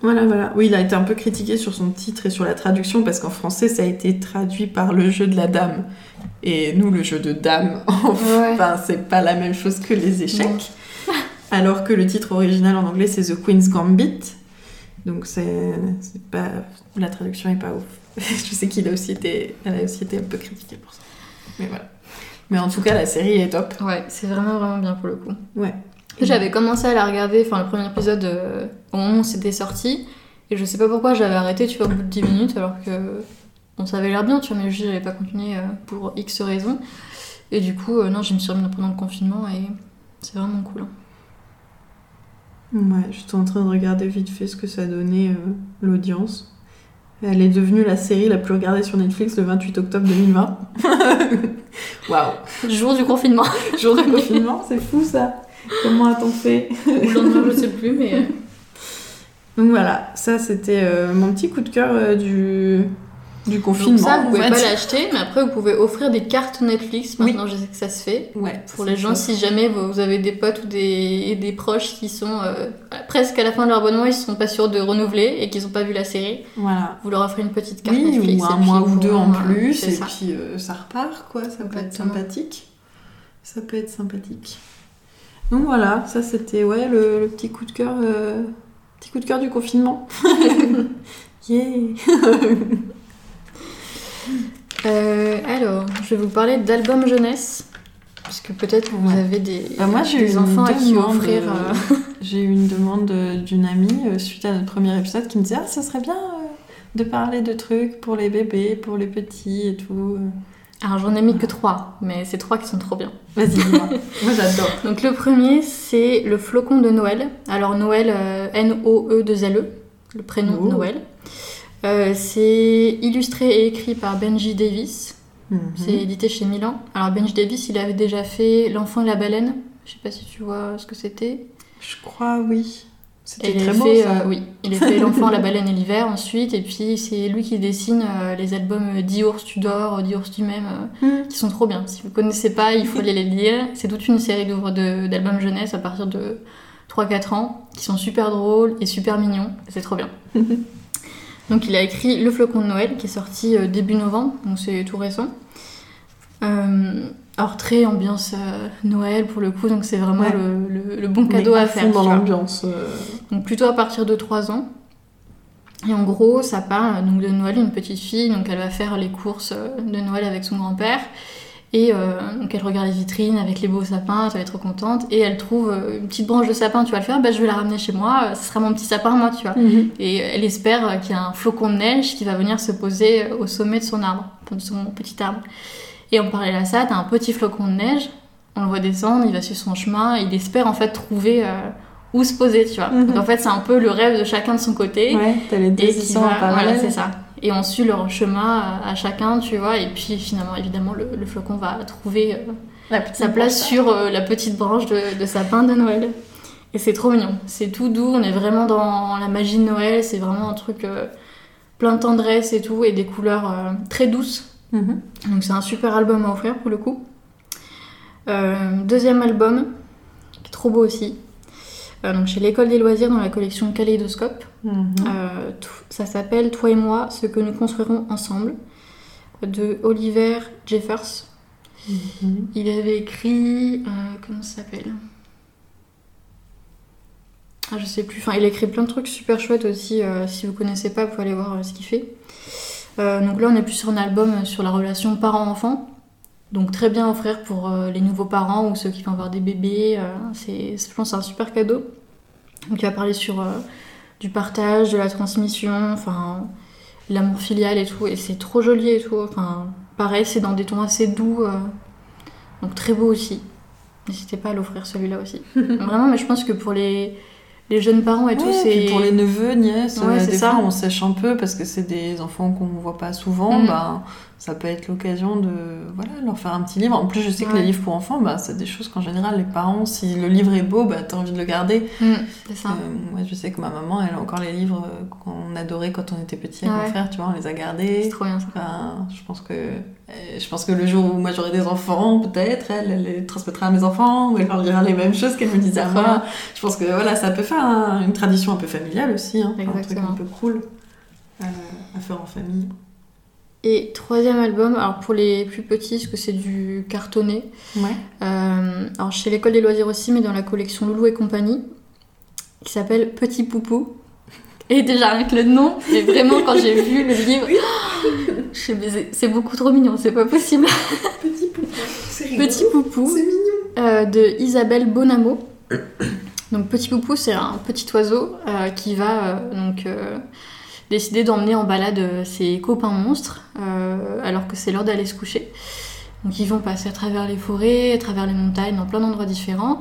Voilà, voilà. Oui, il a été un peu critiqué sur son titre et sur la traduction parce qu'en français, ça a été traduit par le jeu de la dame. Et nous, le jeu de dame, enfin, c'est pas la même chose que les échecs. Alors que le titre original en anglais, c'est The Queen's Gambit. Donc, c'est c'est pas. La traduction est pas ouf. Je sais qu'il a aussi été. Elle a aussi été un peu critiquée pour ça. Mais voilà. Mais en tout cas, la série est top. Ouais, c'est vraiment vraiment bien pour le coup. Ouais. J'avais commencé à la regarder, enfin le premier épisode euh, au moment où c'était sorti, et je sais pas pourquoi j'avais arrêté, tu vois, au bout de 10 minutes, alors que bon, ça avait l'air bien, tu vois, mais juste j'avais pas continué euh, pour X raisons. Et du coup, euh, non, je me suis remise pendant le confinement et c'est vraiment cool. hein. Ouais, j'étais en train de regarder vite fait ce que ça donnait euh, l'audience. Elle est devenue la série la plus regardée sur Netflix le 28 octobre 2020. Waouh! Jour du confinement. Jour de confinement, c'est fou ça! Comment a-t-on fait? Ou le lendemain, je sais plus, mais. euh, Donc voilà, ça c'était euh, mon petit coup de cœur euh, du, du confinement. Donc ça, vous pouvez pas l'acheter, mais après, vous pouvez offrir des cartes Netflix. Maintenant, je sais que ça se fait. Ouais, Pour les gens, si jamais vous avez des potes ou des, des proches qui sont euh, presque à la fin de leur abonnement, ils sont pas sûrs de renouveler et qu'ils ont pas vu la série, Voilà. vous leur offrez une petite carte Oui, Netflix. ou un mois ou deux en euh, plus, et ça. puis euh, ça repart, quoi. Ça peut être sympathique. Ça peut être sympathique. Donc voilà, ça c'était ouais, le, le petit coup de cœur euh, petit coup de cœur du confinement. yeah Euh, alors, je vais vous parler d'albums jeunesse. Parce que peut-être vous Ouais. avez des, Bah, moi, j'ai des enfants à qui offrir. euh, euh, J'ai eu une demande d'une amie suite à notre premier épisode qui me disait Ah, ça serait bien de parler de trucs pour les bébés, pour les petits et tout. Alors, j'en ai mis que trois, mais c'est trois qui sont trop bien. Vas-y. Moi j'adore. Donc, le premier, c'est le flocon de Noël. Alors, Noël, euh, N-O-E-2-L-E, E, le prénom Oh. Noël. Euh, c'est illustré et écrit par Benji Davis. Mhm. C'est édité chez Milan. Alors Benji Davis, il avait déjà fait L'enfant et la baleine. Je sais pas si tu vois ce que c'était. Je crois, oui. C'était très beau ça. euh, oui, il a fait L'enfant, la baleine et l'hiver ensuite. Et puis c'est lui qui dessine euh, les albums d'Iours Tudor, d'Iours du même, euh, Mhm. qui sont trop bien. Si vous connaissez pas, il faut aller les lire. C'est toute une série d'ouvres de- d'albums jeunesse à partir de 3-4 ans, qui sont super drôles et super mignons. C'est trop bien. Donc il a écrit Le flocon de Noël, qui est sorti euh, début novembre, donc c'est tout récent. Euh, alors très ambiance euh, Noël pour le coup, donc c'est vraiment Ouais. le, le- le bon cadeau à faire. dans l'ambiance. euh, Donc plutôt à partir de 3 ans. Et en gros, ça parle donc de Noël, une petite fille, donc elle va faire les courses de Noël avec son grand-père. Et euh, donc elle regarde les vitrines avec les beaux sapins, elle est trop contente. Et elle trouve euh, une petite branche de sapin, tu vas le faire, bah, je vais la ramener chez moi, euh, ce sera mon petit sapin, moi, tu vois. Mhm. Et elle espère qu'il y a un flocon de neige qui va venir se poser au sommet de son arbre, de son petit arbre. Et en parallèle à ça, t'as un petit flocon de neige, on le voit descendre, il va sur son chemin, il espère en fait trouver euh, où se poser, tu vois. Mhm. Donc en fait, c'est un peu le rêve de chacun de son côté. Ouais, t'as les deux qui va, en parallèle. voilà, c'est ça. Et on suit leur chemin à, à chacun, tu vois. Et puis finalement, évidemment, le, le flocon va trouver euh, sa place branche. sur euh, la petite branche de, de sapin de Noël. Et c'est trop mignon. C'est tout doux. On est vraiment dans la magie de Noël. C'est vraiment un truc euh, plein de tendresse et tout. Et des couleurs euh, très douces. Mhm. Donc c'est un super album à offrir pour le coup. Euh, deuxième album, qui est trop beau aussi. Euh, donc chez l'école des loisirs dans la collection Kaléidoscope. Mhm. Euh, ça s'appelle Toi et moi, ce que nous construirons ensemble, de Oliver Jeffers. Mhm. Il avait écrit. euh, comment ça s'appelle? Ah, Je sais plus. Enfin, il a écrit plein de trucs super chouettes aussi. euh, si vous connaissez pas, vous pouvez aller voir euh, ce qu'il fait. Donc là, on est plus sur un album sur la relation parent-enfant. Donc très bien à offrir pour euh, les nouveaux parents ou ceux qui vont avoir des bébés. euh, c'est, je pense que c'est un super cadeau. Donc il va parler sur euh, du partage, de la transmission, enfin l'amour filial et tout. Et c'est trop joli et tout. Enfin, pareil, c'est dans des tons assez doux. euh, donc très beau aussi. N'hésitez pas à l'offrir celui-là aussi. Vraiment, mais je pense que pour les, les jeunes parents et tout, c'est. puis pour les neveux, nièces, Ouais, c'est des ça. fois on sèche un peu parce que c'est des enfants qu'on voit pas souvent, Mm. bah, ça peut être l'occasion de voilà, leur faire un petit livre. En plus, je sais que Ouais. les livres pour enfants, bah, c'est des choses qu'en général, les parents, si le livre est beau, bah, t'as envie de le garder. Mm, c'est ça. Euh, moi, je sais que ma maman, elle a encore les livres qu'on adorait quand on était petit avec Ouais. mon frère, tu vois, on les a C'est gardés. trop bien ça. Enfin, je pense que euh, je pense que le jour où moi j'aurai des enfants, peut-être, elle, elle les transmettra à mes enfants, ou elle leur dira les mêmes choses qu'elle me disait à C'est moi. Je pense que voilà, ça peut faire un- une tradition un peu familiale aussi, hein, un truc un peu cool euh, à faire en famille. Et troisième album, alors pour les plus petits, parce que c'est du cartonné. Ouais. Euh, alors chez l'école des loisirs aussi, mais dans la collection Loulou et compagnie, qui s'appelle Petit Poupou. Et déjà avec le nom, et vraiment quand j'ai vu le livre, mais c'est- beaucoup trop mignon, c'est pas possible. Petit poupou, c'est Petit Poupou C'est mignon. euh, de Isabelle Bonamo. Donc Petit Poupou, c'est un petit oiseau euh, qui va euh, donc décider d'emmener en balade euh, ses copains monstres euh, alors que c'est l'heure d'aller se coucher. Donc ils vont passer à travers les forêts, à travers les montagnes, dans plein d'endroits différents.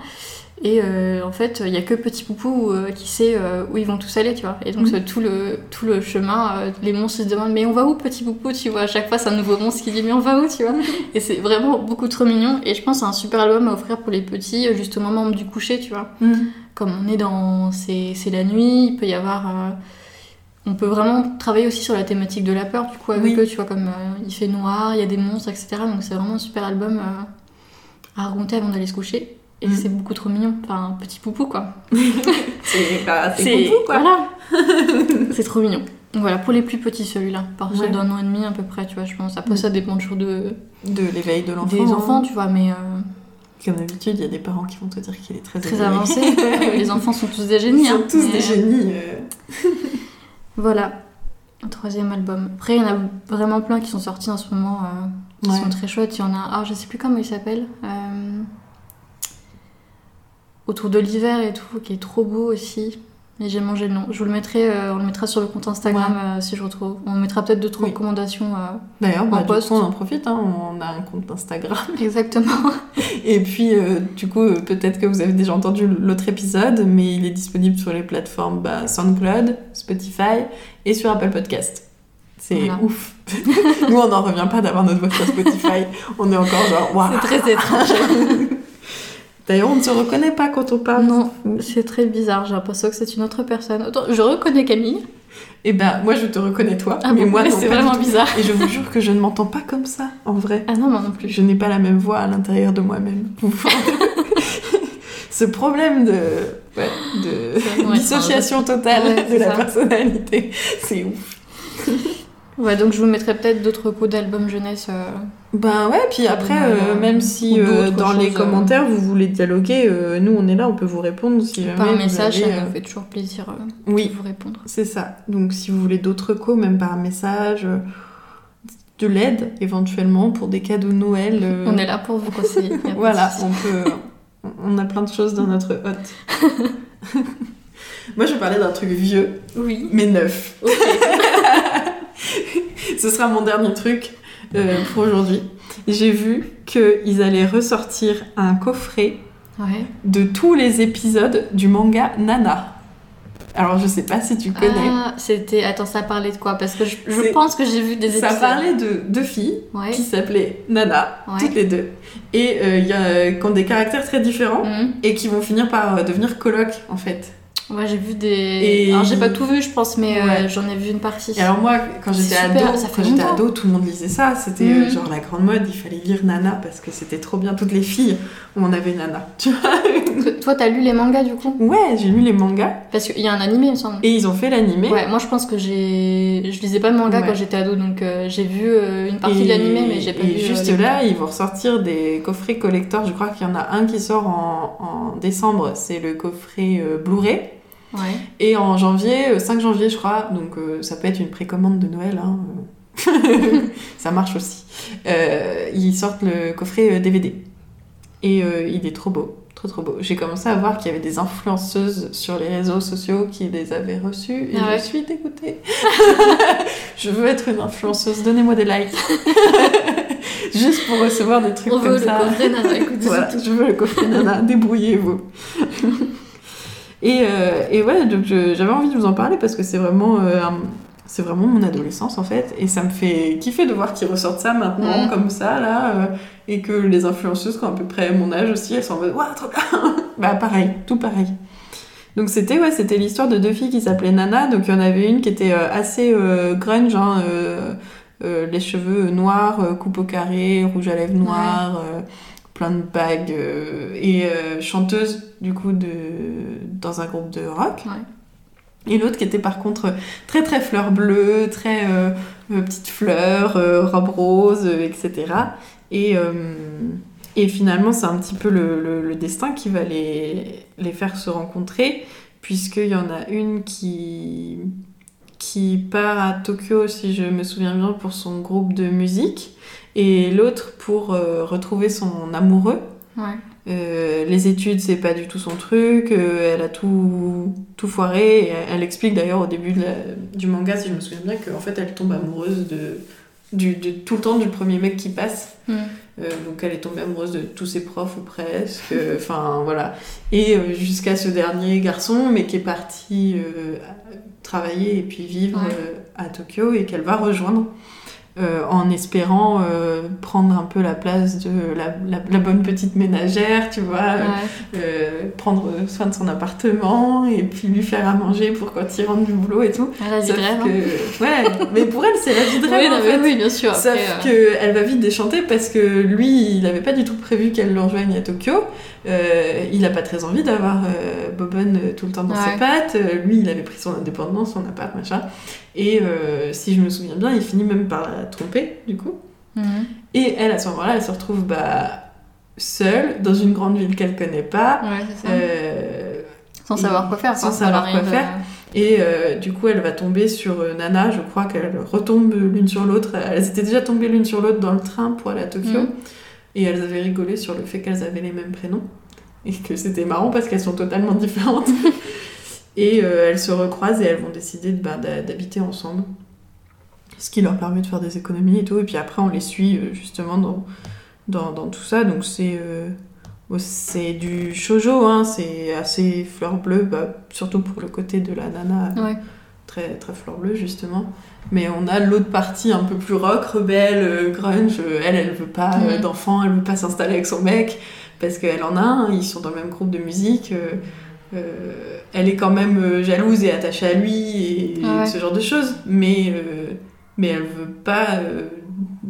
Et euh, en fait, il y a que Petit Poupou euh, qui sait euh, où ils vont tous aller, tu vois. Et donc Mhm. tout le tout le chemin, les monstres se demandent mais on va où Petit Poupou, tu vois? À chaque fois, c'est un nouveau monstre qui dit mais on va où, tu vois? Et c'est vraiment beaucoup trop mignon. Et je pense que c'est un super album à offrir pour les petits, juste au moment du coucher, tu vois. Mm. Comme on est dans. C'est c'est la nuit, il peut y avoir. On peut vraiment travailler aussi sur la thématique de la peur, du coup, avec Oui. eux, tu vois, comme euh, il fait noir, il y a des monstres, etc. Donc c'est vraiment un super album euh, à raconter avant d'aller se coucher. Et Mhm. c'est beaucoup trop mignon. Enfin, un petit poupou, quoi. C'est bah, c'est poupou, quoi. Voilà. c'est trop mignon. Donc voilà, pour les plus petits, celui-là. Par Ouais. d'un an et demi à peu près, tu vois, je pense. Après, Mhm. ça dépend toujours de, De l'éveil de l'enfant. des hein. enfants, tu vois, mais euh, Comme d'habitude, il y a des parents qui vont te dire qu'il est très, très éveillé. avancé. les enfants sont tous des Ils génies. sont hein. tous Mais, des génies. Voilà, un troisième album. Après, il y en a vraiment plein qui sont sortis en ce moment, euh, qui Ouais. sont très chouettes. Il y en a, ah, je sais plus comment il s'appelle. euh, Autour de l'hiver et tout, qui est trop beau aussi. Et j'ai mangé le nom. Je vous le mettrai, euh, on le mettra sur le compte Instagram euh, si je retrouve. On mettra peut-être d'autres Oui. recommandations. euh, D'ailleurs, bah, post. coup, on en profite, hein, on a un compte Instagram. Exactement. Et puis, du coup, peut-être que vous avez déjà entendu l'autre épisode, mais il est disponible sur les plateformes bah, SoundCloud, Spotify et sur Apple Podcast. C'est Voilà. ouf. Nous, on n'en revient pas d'avoir notre voix sur Spotify. on est encore genre, waouh. C'est très étrange. D'ailleurs, on ne se reconnaît pas quand on parle. non, c'est très bizarre. J'ai l'impression que c'est une autre personne. Je reconnais Camille. Et ben, moi, je te reconnais toi, Ah mais bon, moi, c'est vraiment bizarre. Et je vous jure que je ne m'entends pas comme ça, en vrai. Ah non, moi non plus. Je n'ai pas la même voix à l'intérieur de moi-même. Ce problème de, ouais, de Ouais, dissociation totale Ouais, de la ça. personnalité, c'est ouf. Ouais, donc je vous mettrai peut-être d'autres coups d'albums jeunesse. euh, Ben ouais, puis après, euh, même si euh, dans les choses, commentaires vous voulez dialoguer, nous on est là, on peut vous répondre si par vous message, avez, ça nous fait toujours plaisir Oui, de vous répondre. c'est ça. Donc si vous voulez d'autres recos, même par message, de l'aide éventuellement pour des cadeaux de Noël. On est là pour vous conseiller. Voilà, on peut. On a plein de choses dans notre hotte. Moi, je vais parler d'un truc vieux, Oui. mais neuf. Ce sera mon dernier truc euh, pour aujourd'hui. J'ai vu qu'ils allaient ressortir un coffret Ouais. de tous les épisodes du manga Nana. Alors, je sais pas si tu connais. Ah, c'était. Attends, ça parlait de quoi? Parce que je, pense que j'ai vu des Ça épisodes. parlait de deux filles Ouais. qui s'appelaient Nana, Ouais. toutes les deux, et euh, y a, qui ont des caractères très différents Mhm. et qui vont finir par euh, devenir colocs en fait. Ouais, j'ai vu des. Et- Alors, j'ai pas tout vu, je pense, mais euh, j'en ai vu une partie. Et alors moi, quand j'étais ado, ça fait quand j'étais longtemps. ado, tout le monde lisait ça. C'était euh, Mhm. genre la grande mode. Il fallait lire Nana parce que c'était trop bien. Toutes les filles, on avait Nana. Tu vois Toi, t'as lu les mangas du coup? Ouais, j'ai lu les mangas Parce qu'il y a un animé, il me semble. et ils ont fait l'animé. Ouais, moi je pense que j'ai. Je lisais pas de manga Ouais. quand j'étais ado, donc euh, j'ai vu euh, une partie Et- de l'animé, mais j'ai pas et vu. juste là, ils vont ressortir des coffrets collector. Je crois qu'il y en a un qui sort en, en décembre. C'est le coffret Blu-ray. Ouais. Et en janvier, euh, 5 janvier, je crois. Donc euh, ça peut être une précommande de Noël. hein, euh. ça marche aussi. Euh, ils sortent le coffret euh, DVD. Et euh, il est trop beau. Trop trop beau. J'ai commencé à voir qu'il y avait des influenceuses sur les réseaux sociaux qui les avaient reçus. Et Ah ouais. je suis dégoûtée. je veux être une influenceuse. Donnez-moi des likes. Juste pour recevoir des trucs On comme veut le ça. coffret Nana, écoute. Voilà, je veux le coffret Nana, débrouillez-vous. Et, euh, et ouais, donc j'avais envie de vous en parler parce que c'est vraiment, euh, un- c'est vraiment mon adolescence en fait. Et ça me fait kiffer de voir qu'ils ressortent ça maintenant, Mm. comme ça, là. euh, et que les influenceuses qui ont à peu près mon âge aussi, elles sont en mode Waouh, trop bien Bah pareil, tout pareil. Donc c'était ouais, c'était l'histoire de deux filles qui s'appelaient Nana. Donc il y en avait une qui était euh, assez euh, grunge, hein, les cheveux noirs, coupe au carré, rouge à lèvres noir, euh, plein de bagues euh, et euh, chanteuse du coup de dans un groupe de rock. Ouais. Et l'autre qui était par contre très très fleur bleue, très euh, petite fleur, robe rose, etc. Et, et finalement, c'est un petit peu le, le- le destin qui va les, les faire se rencontrer, puisqu'il y en a une qui, qui part à Tokyo, si je me souviens bien, pour son groupe de musique, et l'autre pour euh, retrouver son amoureux. Ouais. Euh, les études, c'est pas du tout son truc. euh, elle a tout, tout foiré. Et elle, elle explique d'ailleurs au début de la- du manga, si je me souviens bien, qu'en fait elle tombe amoureuse de, du, de tout le temps du premier mec qui passe. Mm. Euh, donc elle est tombée amoureuse de tous ses profs ou presque. Enfin voilà. Et jusqu'à ce dernier garçon, mais qui est parti travailler et puis vivre Ouais. à Tokyo et qu'elle va rejoindre. Euh, en espérant euh, prendre un peu la place de la, la- la bonne petite ménagère, tu vois, euh, Ouais. euh, prendre soin de son appartement et puis lui faire à manger pour quand il rentre du boulot et tout. Ah, la vie de rêve. hein. que- Ouais, mais pour elle, c'est la vie de rêve Oui, en non, mais fait. oui, bien sûr. Sauf Après, qu'elle va vite déchanter parce que lui, il n'avait pas du tout prévu qu'elle le rejoigne à Tokyo. Euh, il n'a pas très envie d'avoir euh, Bobonne euh, tout le temps dans Ouais. ses pattes. Euh, lui, il avait pris son indépendance, son appart, machin. Et si je me souviens bien, il finit même par la tromper, du coup. mhm. Et elle, à ce moment-là, elle se retrouve bah, seule dans une grande ville qu'elle connaît pas. Ouais, ça. Sans savoir quoi faire. sans savoir quoi faire. Et euh, du coup, elle va tomber sur euh, Nana. Je crois qu'elles retombent l'une sur l'autre. Elles étaient déjà tombées l'une sur l'autre dans le train pour aller à Tokyo. Mhm. Et elles avaient rigolé sur le fait qu'elles avaient les mêmes prénoms. Et que c'était marrant parce qu'elles sont totalement différentes. et euh, elles se recroisent et elles vont décider de, bah, d'habiter ensemble. Ce qui leur permet de faire des économies et tout. Et puis après, on les suit euh, justement dans, dans, dans tout ça. Donc c'est euh, oh, c'est du shoujo, hein. c'est assez fleur bleue, bah, surtout pour le côté de la nana Ouais. très, très fleur bleue justement. Mais on a l'autre partie un peu plus rock, rebelle, euh, grunge. Euh, Elle, elle veut pas Mhm. d'enfant, elle veut pas s'installer avec son mec parce qu'elle en a un, ils sont dans le même groupe de musique. euh, elle est quand même jalouse et attachée à lui et ouais. ce genre de choses. Mais, euh, mais elle veut pas euh,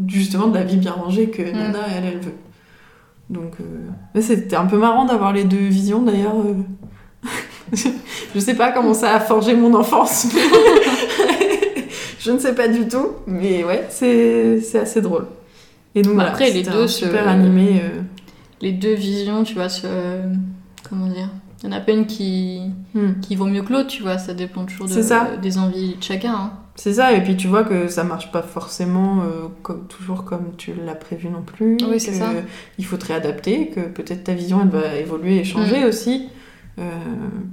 justement de la vie bien rangée que Nana, elle, elle veut. Donc c'était un peu marrant d'avoir les deux visions d'ailleurs. Je sais pas comment ça a forgé mon enfance. je ne sais pas du tout, mais ouais, c'est c'est assez drôle. Et donc Bah, voilà, après, les deux un se- super animé. euh. Les deux visions, tu vois, se... comment dire Il y en a pas une qui, Hmm. qui vaut mieux que l'autre, tu vois, ça dépend toujours de- C'est ça. des envies de chacun. hein. c'est ça, et puis tu vois que ça marche pas forcément euh, comme, toujours comme tu l'as prévu non plus. Oui, c'est ça. Il faut te réadapter, que peut-être ta vision elle va évoluer et changer Mm. aussi. Euh,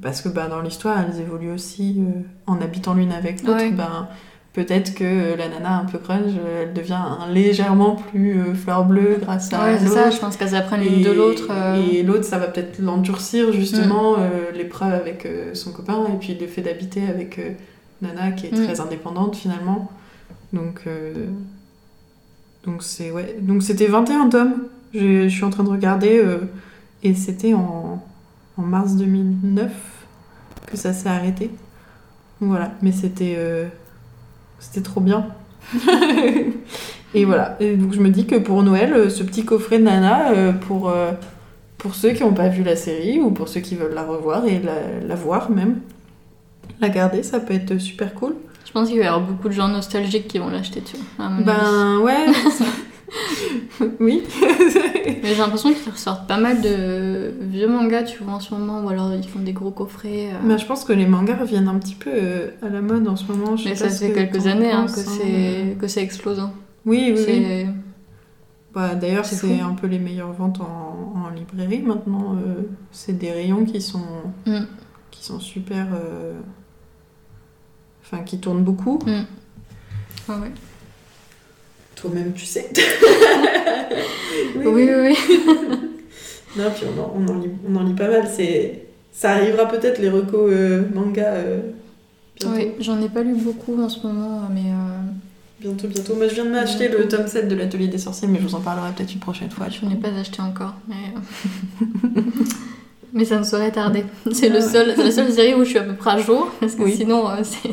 parce que bah, dans l'histoire, elles évoluent aussi euh, en habitant l'une avec l'autre. Ouais. Ben, peut-être que la nana un peu crunch, euh, elle devient un- légèrement plus euh, fleur bleue grâce à Ouais, c'est ça, je pense qu'elles apprennent l'une de l'autre. euh, Et l'autre, ça va peut-être l'endurcir justement Mm. euh, l'épreuve avec euh, son copain et puis le fait d'habiter avec Nana qui est Mm. très indépendante finalement. Donc donc c'est ouais. Donc c'était 21 tomes. J'ai- Je suis en train de regarder et c'était en, en mars 2009 que ça s'est arrêté. Voilà, mais c'était c'était trop bien. et voilà. Et donc je me dis que pour Noël, euh, ce petit coffret de Nana euh, pour euh, pour ceux qui n'ont pas vu la série ou pour ceux qui veulent la revoir et la, la voir même, la garder, ça peut être super cool. Je pense qu'il va y avoir beaucoup de gens nostalgiques qui vont l'acheter, tu vois. avis. Ben ouais. oui. Mais j'ai l'impression qu'ils ressortent pas mal de vieux mangas, tu vois, en ce moment, ou alors ils font des gros coffrets. euh. Ben, je pense que les mangas reviennent un petit peu euh, à la mode en ce moment. Je Mais ça fait que quelques années hein, penses, que, hein. c'est... que ça explose. hein. Oui, oui, Bah, D'ailleurs, C'est un peu les meilleures ventes en, en librairie maintenant. euh, c'est des rayons qui sont, Mm. qui sont super. euh, Enfin, qui tournent beaucoup. Ah ouais. Toi-même, tu sais. Oui, oui, oui. Non, puis on en, on en lit, on en lit pas mal. C'est... Ça arrivera peut-être les recos euh, manga euh. Oui, j'en ai pas lu beaucoup en ce moment, mais euh, Bientôt, bientôt. Moi, je viens de m'acheter le tome 7 de l'Atelier des sorciers, mais je vous en parlerai peut-être une prochaine fois. je n'ai pas acheté encore. Mais, mais ça ne saurait tarder. C'est, le Ah ouais. seul, c'est la seule série où je suis à peu près à jour, parce que Oui. sinon, c'est.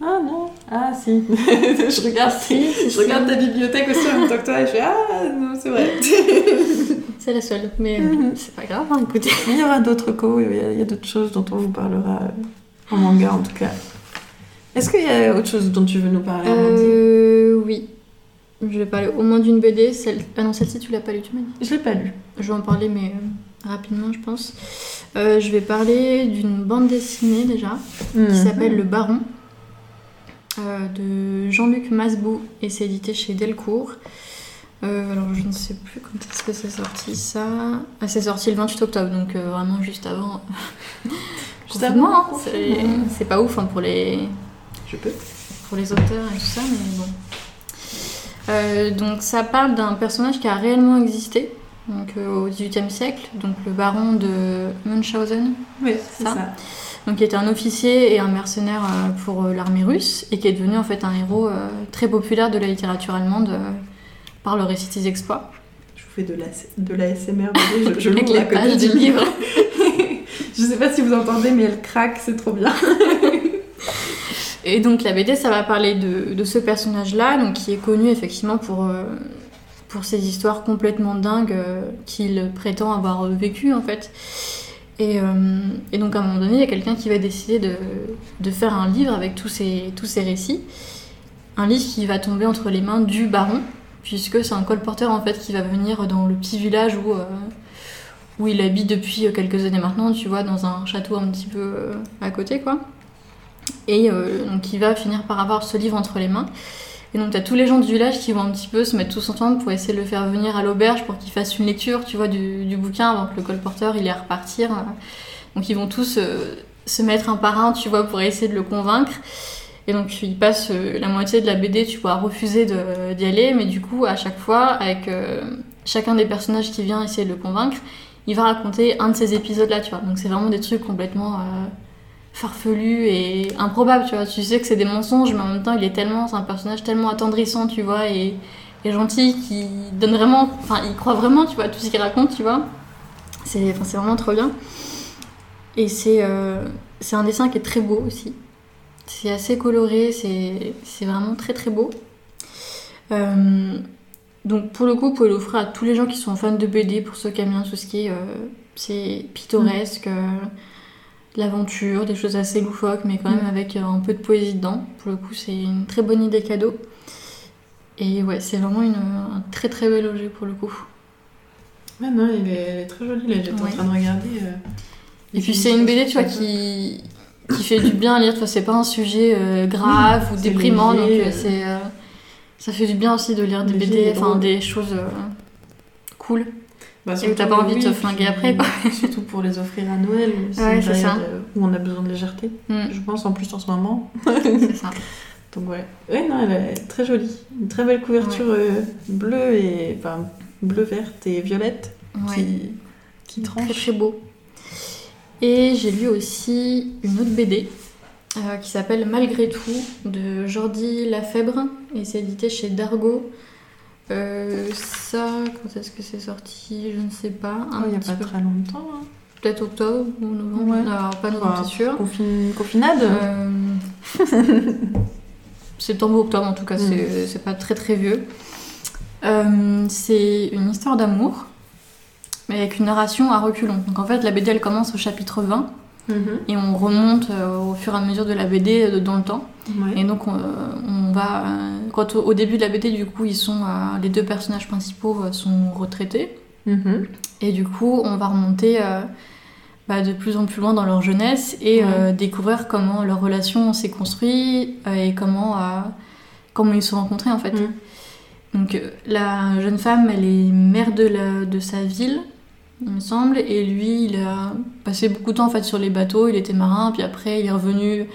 Ah non Ah si Je regarde, Si, si, je regarde ta bibliothèque aussi en même temps que toi et je fais Ah non, c'est vrai. C'est la seule. Mais Mhm. c'est pas grave, hein, écoutez. Il y aura d'autres co, il y a, d'autres choses dont on vous parlera euh, en manga en tout cas. Est-ce qu'il y a autre chose dont tu veux nous parler Euh, oui. Je vais parler au moins d'une BD. Celle... Ah non, celle-ci, tu l'as pas lue, tu m'as dit. Je l'ai pas lu. Je vais en parler, mais euh, rapidement, je pense. Euh, je vais parler d'une bande dessinée déjà, Mhm. qui s'appelle Le Baron, de Jean-Luc Masbou, et c'est édité chez Delcourt. Euh, alors, je ne sais plus quand est-ce que c'est sorti ça. Ah, c'est sorti le 28 octobre, donc euh, vraiment juste avant. Juste avant, hein. C'est- pas ouf hein, pour les, Je peux. pour les auteurs et tout ça, mais bon. Euh, donc ça parle d'un personnage qui a réellement existé donc, euh, au XVIIIe siècle, donc le baron de Munchausen, Oui, c'est Ça. ça. Donc qui était un officier et un mercenaire euh, pour euh, l'armée russe et qui est devenu en fait un héros euh, très populaire de la littérature allemande par le récit de ses exploits. Je vous fais de la, de la SMR, je, je Avec l'ouvre les à côté pages du livre. je sais pas si vous entendez, mais elle craque, c'est trop bien. Et donc la BD, ça va parler de, de ce personnage-là, donc qui est connu effectivement pour, euh, pour ses histoires complètement dingues euh, qu'il prétend avoir vécues en fait. Et, euh, et donc à un moment donné, il y a quelqu'un qui va décider de, faire un livre avec tous ces, tous ces récits. Un livre qui va tomber entre les mains du baron, puisque c'est un colporteur en fait qui va venir dans le petit village où, euh, où il habite depuis quelques années maintenant, tu vois, dans un château un petit peu euh, à côté quoi. Et donc il va finir par avoir ce livre entre les mains. Et donc t'as tous les gens du village qui vont un petit peu se mettre tous ensemble pour essayer de le faire venir à l'auberge pour qu'il fasse une lecture, tu vois, du, du bouquin avant que le colporteur il ait à repartir. Donc ils vont tous euh, se mettre un par un, tu vois, pour essayer de le convaincre. Et donc ils passent euh, la moitié de la BD, tu vois, à refuser d'y aller, mais du coup à chaque fois, avec euh, chacun des personnages qui vient essayer de le convaincre, il va raconter un de ces épisodes-là, tu vois. Donc c'est vraiment des trucs complètement farfelus et improbables, tu vois. Tu sais que c'est des mensonges, mais en même temps, il est tellement, c'est un personnage tellement attendrissant, tu vois, et, et gentil, qui donne vraiment, enfin, il croit vraiment, tu vois, à tout ce qu'il raconte, tu vois. C'est, enfin, vraiment trop bien. Et c'est, euh, c'est un dessin qui est très beau aussi. C'est assez coloré, c'est, vraiment très très beau. Euh, donc pour le coup, vous pouvez l'offrir à tous les gens qui sont fans de BD, pour ceux qui aiment bien tout ce qui est, euh, c'est pittoresque, euh, l'aventure, des choses assez loufoques, mais quand même Mm. avec euh, un peu de poésie dedans. Pour le coup, c'est une très bonne idée cadeau. Et ouais, c'est vraiment une, un très très bel objet pour le coup. Ouais, non, il est, elle est très jolie là, j'étais Ouais. en train de regarder. euh, Et puis c'est une BD, tu vois, qui, qui fait du bien à lire. Tu vois, c'est pas un sujet euh, grave ou déprimant, donc léger, euh. c'est, ça fait du bien aussi de lire des BD, enfin des choses cool. Bah, Et t'as pas envie de te flinguer après, quoi. Surtout pour les offrir à Noël. C'est Ouais, euh, où on a besoin de légèreté. Mm, Je pense en plus en ce moment. c'est ça. Donc ouais. Ouais, non, elle est très jolie. Une très belle couverture euh, bleue et. Enfin, bleu, verte et violette Ouais. qui, qui Très tranche. très beau. Et j'ai lu aussi une autre BD euh, qui s'appelle Malgré tout de Jordi Lafèbre et c'est édité chez Dargo. Euh, ça, quand est-ce que c'est sorti? Je ne sais pas. Un Oh, Il n'y a pas peu- très longtemps. hein. Peut-être octobre ou novembre. Ouais. Alors, pas novembre, Enfin, c'est sûr. Confine- Confinade Euh, Septembre ou octobre en tout cas, Mm. c'est c'est pas très très vieux. Euh, c'est une histoire d'amour, mais avec une narration à reculons. Donc en fait, la BD elle commence au chapitre 20 Mhm. et on remonte euh, au fur et à mesure de la BD euh, dans le temps. Ouais. Et donc on, euh, on va. quand au, au début de la BD, du coup, ils sont, les deux personnages principaux sont retraités. Mhm. Et du coup, on va remonter bah, de plus en plus loin dans leur jeunesse et Ouais. euh, découvrir comment leur relation s'est construite euh, et comment, euh, comment ils se sont rencontrés en fait. Mm. Donc la jeune femme, elle est mère de, la- de sa ville, il me semble, et lui, il a passé beaucoup de temps en fait sur les bateaux, il était marin, puis après il est revenu,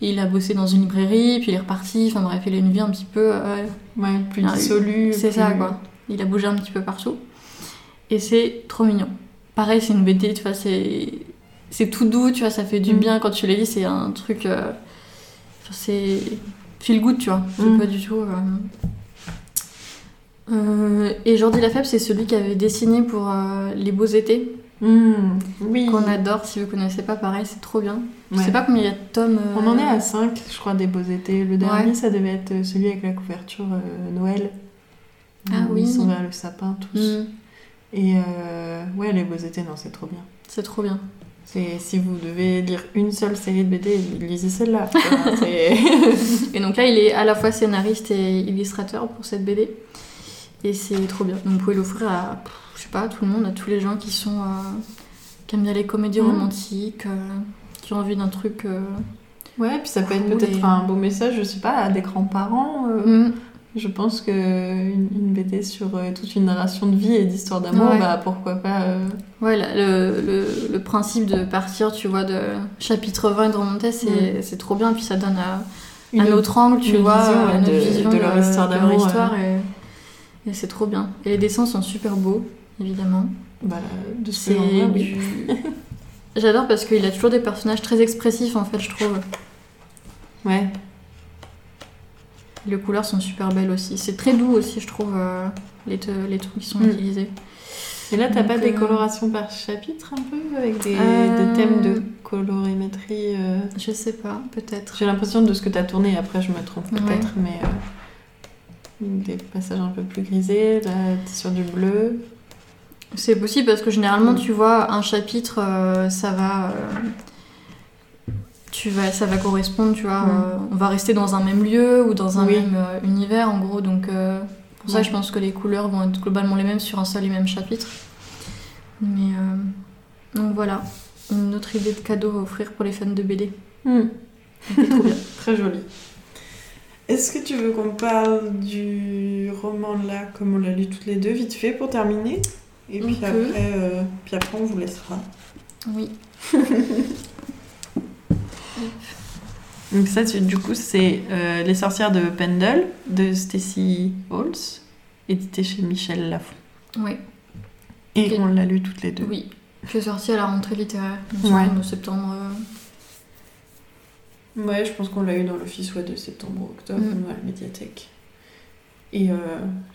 il a bossé dans une librairie, puis il est reparti, enfin bref, il a une vie un petit peu... euh, Ouais, plus dissolue. c'est plus- ça, quoi. Il a bougé un petit peu partout. Et c'est trop mignon. Pareil, c'est une BD, tu vois, c'est... C'est tout doux, tu vois, ça fait du Mm. bien quand tu les lis, c'est un truc... euh, enfin, c'est... Feel good, tu vois. C'est Mm. pas du tout... euh, euh, et Jordi Lafèvre, c'est celui qui avait dessiné pour euh, Les Beaux Étés, Mm. Oui. qu'on adore. Si vous connaissez pas, pareil, c'est trop bien. Je Ouais. sais pas combien il y a de tomes. euh, On en est à 5, je crois, des beaux étés. Le dernier, ça devait être celui avec la couverture Noël. Ah oui. Ils sont vers le sapin tous. mm, Et ouais, les beaux étés, non, c'est trop bien. c'est trop bien. C'est si vous devez lire une seule série de BD, lisez celle-là. Et donc là, il est à la fois scénariste et illustrateur pour cette BD. Et c'est trop bien. Donc vous pouvez l'offrir à, je sais pas, tout le monde, à tous les gens qui sont. euh, qui aiment bien les comédies Mhm. romantiques, euh, qui ont envie d'un truc. euh, ouais, puis ça peut être peut-être et- un beau message, je sais pas, à des grands-parents. euh, mm, Je pense que une, une BD sur euh, toute une narration de vie et d'histoire d'amour, Ouais. bah pourquoi pas. Ouais, le, le, le principe de partir, tu vois, de chapitre 20 et de remonter, c'est c'est trop bien. Puis ça donne à, un autre angle, tu une vois, vision, ouais, de- vision de leur histoire de leur d'amour, histoire, et c'est trop bien. Et les dessins sont super beaux, évidemment. Bah, de ce oui. du... J'adore parce qu'il a toujours des personnages très expressifs, en fait, je trouve. Ouais. Les couleurs sont super belles aussi. C'est très doux aussi, je trouve, euh, les, les trucs qui sont Mm. utilisés. Et là, t'as pas des euh, colorations par chapitre un peu Avec des, Euh, des thèmes de colorimétrie euh, Je sais pas, peut-être. J'ai l'impression de ce que t'as tourné, après je me trompe Ouais. peut-être, mais des passages un peu plus grisés, là t'es sur du bleu. C'est possible parce que généralement, Mm. tu vois, un chapitre, euh, ça va. euh, tu vas, ça va correspondre, tu vois. Mm. euh, on va rester dans un même lieu ou dans un Oui. même univers, en gros. Donc, pour ça, Ouais. je pense que les couleurs vont être globalement les mêmes sur un seul et même chapitre. Mais. donc voilà, une autre idée de cadeau à offrir pour les fans de BD. Trop bien. Très joli. Est-ce que tu veux qu'on parle du roman là, comme on l'a lu toutes les deux, vite fait pour terminer? Et puis après, euh, puis après, on vous laissera. Oui. Donc ça, du coup, c'est euh, Les sorcières de Pendle de Stacy Halls, édité chez Michel Lafon. Oui. Et on l'a lu toutes les deux. Oui. Est sorti à la rentrée littéraire, me Ouais. de septembre. Ouais, je pense qu'on l'a eu dans l'office ouais, de septembre ou octobre, Mm. à la médiathèque. Et euh,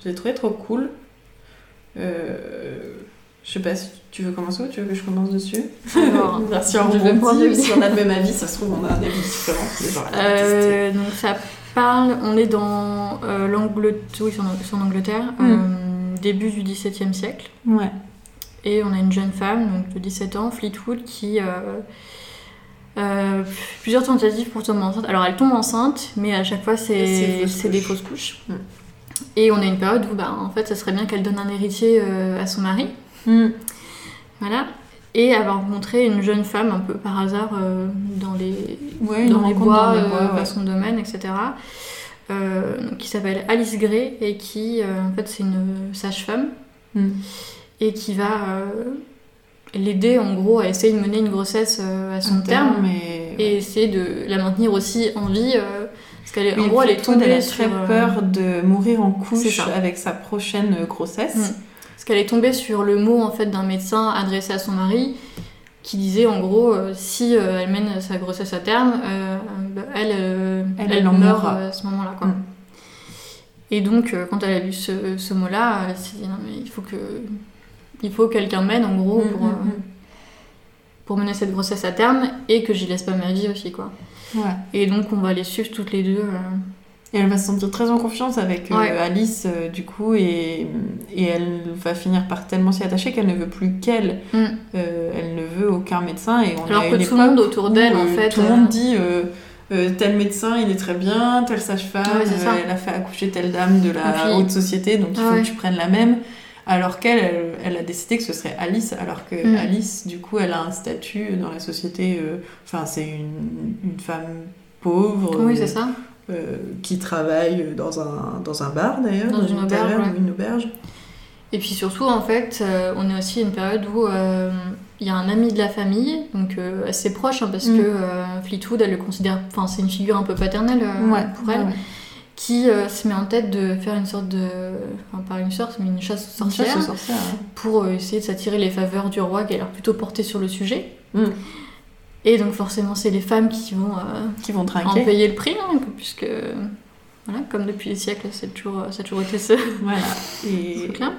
je l'ai trouvé trop cool. Euh, je sais pas si tu veux commencer ou tu veux que je commence dessus? Alors, Version je vais rebondie, prendre le- si on a le même avis, ça se trouve on a un avis différent. genre. Euh, donc ça parle, on est dans euh, l'Angleterre, oui, c'est en, c'est en Angleterre, Mm. euh, début du XVIIe siècle, Ouais. et on a une jeune femme, donc de 17 ans, Fleetwood, qui euh, plusieurs tentatives pour tomber enceinte. Alors elle tombe enceinte, mais à chaque fois C'est des fausses couches. Mm. Et on a une période où, bah, en fait, ça serait bien qu'elle donne un héritier euh, à son mari. Mm. Voilà. Et elle va rencontrer une jeune femme un peu par hasard euh, dans les, Ouais, une dans les rencontre bois, dans les bois, ouais. dans son domaine, etc. Qui s'appelle Alice Gray et qui, en fait, c'est une sage-femme Mm. et qui va l'aider en gros à essayer de mener une grossesse euh, à son terme mais... et essayer de la maintenir aussi en vie euh, parce qu'elle est en gros elle est tombée elle a sur très euh, peur de mourir en couche avec sa prochaine euh, grossesse. Mm. parce qu'elle est tombée sur le mot en fait d'un médecin adressé à son mari qui disait en gros euh, si euh, elle mène sa grossesse à terme euh, bah, elle euh, Elle, meurt euh, à ce moment-là quoi. Mm. Et donc euh, quand elle a lu ce, ce mot-là elle s'est dit non mais il faut que il faut que quelqu'un mène en gros Mm, pour mm, euh, mm. pour mener cette grossesse à terme et que j'y laisse pas ma vie aussi quoi. Ouais. Et donc on va les suivre toutes les deux. euh. Et elle va se sentir très en confiance avec euh. Alice, euh, du coup, et, et elle va finir par tellement s'y attacher qu'elle ne veut plus qu'elle. Mm. Euh, elle ne veut aucun médecin. Et on Alors a que tout le monde autour d'elle en fait. Tout le monde dit tel médecin, il est très bien, telle sage-femme, Ouais, elle a fait accoucher telle dame de la puis- haute société, donc il faut que tu prennes la même. Alors qu'elle, elle, elle a décidé que ce serait Alice, alors que Mm. Alice, du coup, elle a un statut dans la société. euh, Enfin, c'est une, une femme pauvre. Oui euh, c'est ça. euh, qui travaille dans un, dans un bar d'ailleurs, Dans une auberge, taverne ouais. ou une auberge. Et puis surtout, en fait, euh, on est aussi à une période où euh, il y a un ami de la famille, donc euh, assez proche, hein, parce Mm. que Fleetwood, elle le considère, enfin, c'est une figure un peu paternelle pour elle, ouais. Qui euh, se met en tête de faire une sorte de, enfin, pas une sorte, mais une chasse aux chasse sorcières, aux sorcières, ouais. pour euh, essayer de s'attirer les faveurs du roi qui a l'air plutôt porté sur le sujet. Mm. Et donc forcément, c'est les femmes qui vont euh, Qui vont en trinquer. payer le prix, hein, puisque, voilà, comme depuis des siècles, c'est toujours, ça a toujours été ce Voilà. Et, truc-là.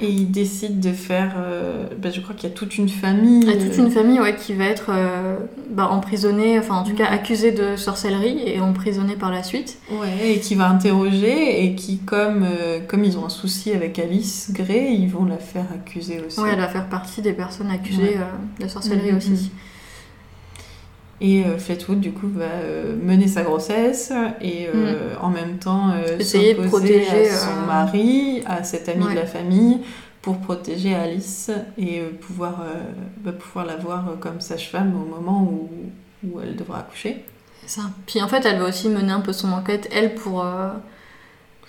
Et ils décident de faire. euh, bah, je crois qu'il y a toute une famille. Il y a toute euh, une famille ouais, qui va être euh, bah, emprisonnée, enfin en tout cas accusée de sorcellerie et emprisonnée par la suite. Ouais, et qui va interroger et qui, comme, euh, comme ils ont un souci avec Alice Gray, ils vont la faire accuser aussi. Ouais, elle va faire partie des personnes accusées Ouais. de sorcellerie Mhm, aussi. mhm. Et euh, Fleetwood, du coup, va euh, mener sa grossesse et euh, en même temps Mm. Essayer de s'opposer protéger, à son mari, à cet ami Ouais. de la famille, pour protéger Alice et pouvoir, bah, pouvoir la voir comme sage-femme au moment où, où elle devra accoucher. Ça. Puis en fait, elle va aussi mener un peu son enquête, elle, pour, euh,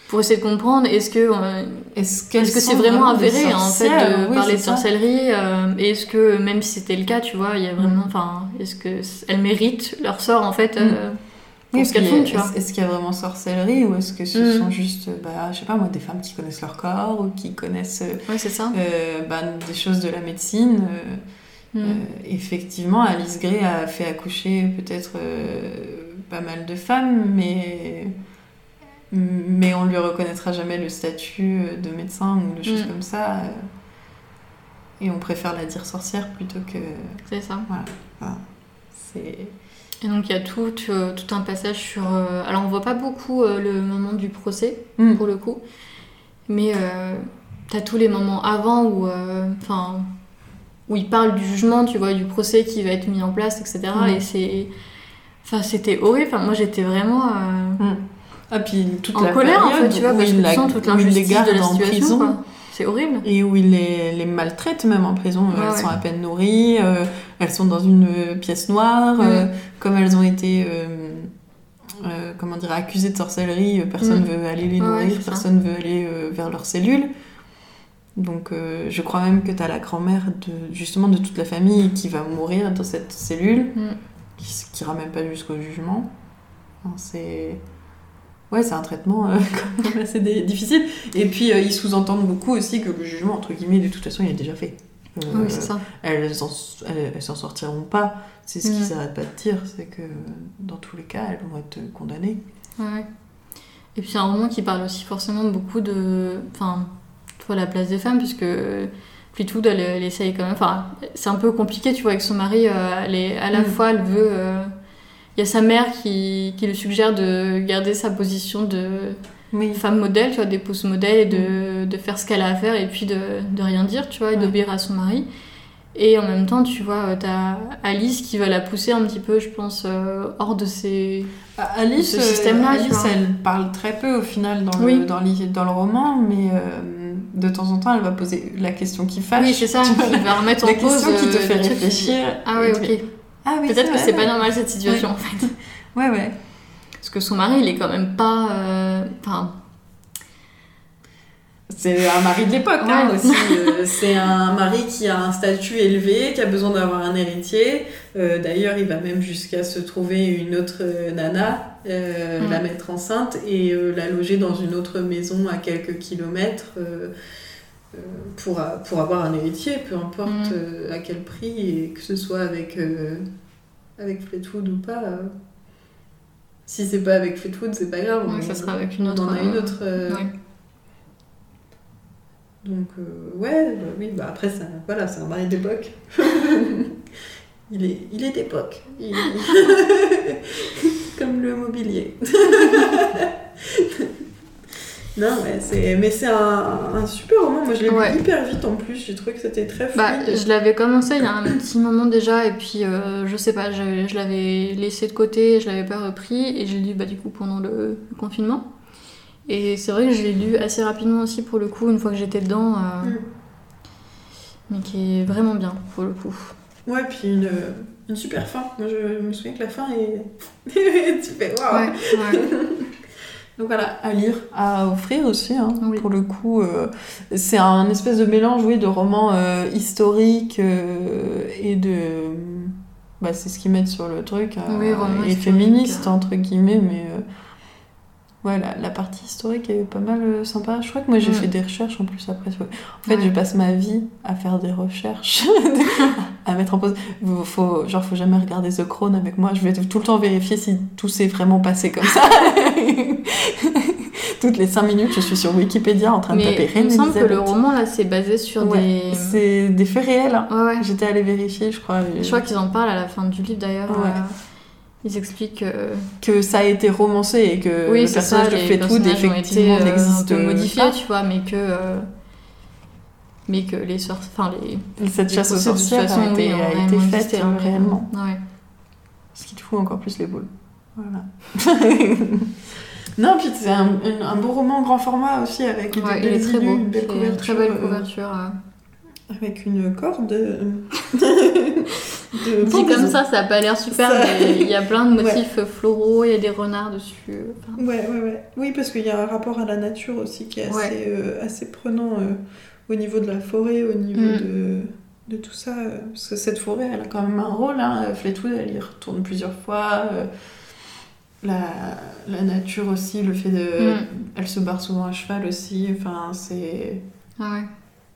pour essayer de comprendre est-ce que Est-ce que c'est vraiment avéré hein, en fait de Oui, parler de sorcellerie euh, et est-ce que même si c'était le cas tu vois il y a vraiment Mm. enfin est-ce que elles méritent leur sort en fait euh, pour Oui, ce qu'elles font tu vois Est-ce qu'il y a vraiment sorcellerie ou est-ce que ce Mm. sont juste, bah, je sais pas moi, des femmes qui connaissent leur corps ou qui connaissent euh, ouais ça euh, bah, des choses de la médecine Mm. Effectivement, Alice Gray a fait accoucher peut-être pas mal de femmes, mais, mais on lui reconnaîtra jamais le statut euh, de médecin ou de choses Mm. comme ça. euh, et on préfère la dire sorcière plutôt que. c'est ça C'est. Et donc il y a tout, euh, tout un passage sur... euh, alors on voit pas beaucoup euh, le moment du procès, Mm. pour le coup, mais t'as tous les moments avant où... Enfin... où il parle du jugement, tu vois, du procès qui va être mis en place, etc. Mm. Et c'est... Enfin, c'était horrible. Enfin, moi, j'étais vraiment Ah, puis toute en la colère, en fait, tu vois, parce que tu la- sens toute l'injustice de la en situation, prison. quoi. C'est horrible. Et où il les, les maltraite même en prison. Elles ouais. sont à peine nourries, euh, elles sont dans une euh, pièce noire. Mm. euh, comme elles ont été, comment dire, accusées de sorcellerie, personne Mm. veut aller les nourrir, personne veut aller vers leurs cellules. Donc je crois même que tu as la grand-mère de, justement de toute la famille qui va mourir dans cette cellule, Mm. qui, qui ira même pas jusqu'au jugement. C'est... Ouais, c'est un traitement euh, quand même assez difficile. Et puis, euh, ils sous-entendent beaucoup aussi que le jugement, entre guillemets, de toute façon, il est déjà fait. Euh, Oui, c'est ça. elles s'en sortiront pas. C'est ce Mm. qu'ils arrêtent pas de dire, c'est que dans tous les cas, elles vont être condamnées. Ouais. Et puis c'est un roman qui parle aussi forcément beaucoup de. Enfin, tu vois, la place des femmes, puisque Fleetwood, elle, elle essaye quand même. Enfin, c'est un peu compliqué, tu vois, avec son mari. euh, elle est, à la Mm. fois, elle veut. Il y a sa mère qui, qui lui suggère de garder sa position de Oui. femme modèle, tu vois, d'épouse modèle, et de, de faire ce qu'elle a à faire, et puis de, de rien dire, tu vois, et Ouais. d'obéir à son mari. Et en même temps, tu vois, euh, t'as Alice qui va la pousser un petit peu, je pense, euh, hors de ses. Alice, Ce système-là, euh, Alice elle parle très peu au final dans Oui. le, dans, l'hi- dans le roman, mais, euh, de temps en temps, elle va poser la question qui fâche. Oui, c'est ça, qui va remettre en la cause. question qui te euh, fait le réfléchir. Ah ouais, ok. Ah oui, Peut-être que c'est pas normal cette situation en fait. Ouais, ouais. Parce que son mari, il est quand même pas. euh, Enfin, C'est un mari de l'époque hein, Ouais. aussi. Euh, c'est un mari qui a un statut élevé, qui a besoin d'avoir un héritier. Euh, D'ailleurs, il va même jusqu'à se trouver une autre nana, euh, Mm. la mettre enceinte et euh, la loger dans une autre maison à quelques kilomètres pour, pour avoir un héritier, peu importe Mm. euh, à quel prix, et que ce soit avec, euh, avec Fleetwood ou pas. euh. Si c'est pas avec Fleetwood, c'est pas grave. Ouais, on- ça sera avec une on autre, en a une euh, autre. euh, ouais. donc, ouais, bah oui, bah après, c'est un, voilà, c'est un mari d'époque. il, est, il est d'époque. Il- Comme le mobilier. Non, ouais, c'est... mais c'est un, un super roman. Moi, je l'ai Ouais. lu hyper vite en plus. J'ai trouvé que c'était très fluide. Bah, je l'avais commencé il y a un petit moment déjà, et puis euh, je sais pas, je, je l'avais laissé de côté, je l'avais pas repris, et je l'ai lu bah, du coup pendant le, le confinement. Et c'est vrai que je l'ai lu assez rapidement aussi pour le coup, une fois que j'étais dedans, euh, Mm. mais qui est vraiment bien pour le coup. Ouais, puis une, une super fin. Moi, je me souviens que la fin est. tu fais waouh! Ouais, ouais. Donc voilà, à lire, à offrir aussi, hein, Oui. pour le coup. euh, c'est un espèce de mélange, oui, de romans euh, historiques euh, et de... Bah, c'est ce qu'ils mettent sur le truc. Oui, et féministe, entre guillemets, mais... ouais, la, la partie historique est pas mal euh, sympa. Je crois que moi, j'ai Mm. fait des recherches en plus après. En fait, Ouais. je passe ma vie à faire des recherches, à mettre en pause. Faut, genre, faut jamais regarder The Crown avec moi. Je vais tout le temps vérifier si tout s'est vraiment passé comme ça. Toutes les 5 minutes, je suis sur Wikipédia en train de taper Mais il me semble que le roman là c'est basé sur Ouais, des. C'est des faits réels. hein. Ouais, ouais. J'étais allée vérifier, je crois. Je crois qu'ils en parlent à la fin du livre d'ailleurs. Ouais. euh, Ils expliquent euh, que ça a été romancé et que oui, le personnage de Fleetwood effectivement euh, n'existe peu modifiés, pas. tu vois, mais que euh, mais que les sorts, enfin les Cette chasse aux sorcières a été, a été faite existé, euh, réellement. Ouais. Ce qui te fout encore plus les boules. Voilà. non, puis c'est un, un- un beau roman grand format aussi avec Ouais, des il est très beau, une belle couverture. très belle euh, couverture. Avec une corde euh, de Dit comme ça, ça a pas l'air super, Ça- mais il y a plein de motifs floraux, il y a des renards dessus. enfin, Ouais, ouais, ouais. Oui, parce qu'il y a un rapport à la nature aussi qui est assez, euh, assez prenant euh, au niveau de la forêt, au niveau Mm. de, de tout ça. Parce que cette forêt, elle a quand même un rôle. Hein. Fleetwood, elle y retourne plusieurs fois. euh, la, la nature aussi, le fait de... Mm. Elle se barre souvent à cheval aussi. Enfin, c'est... Ah ouais.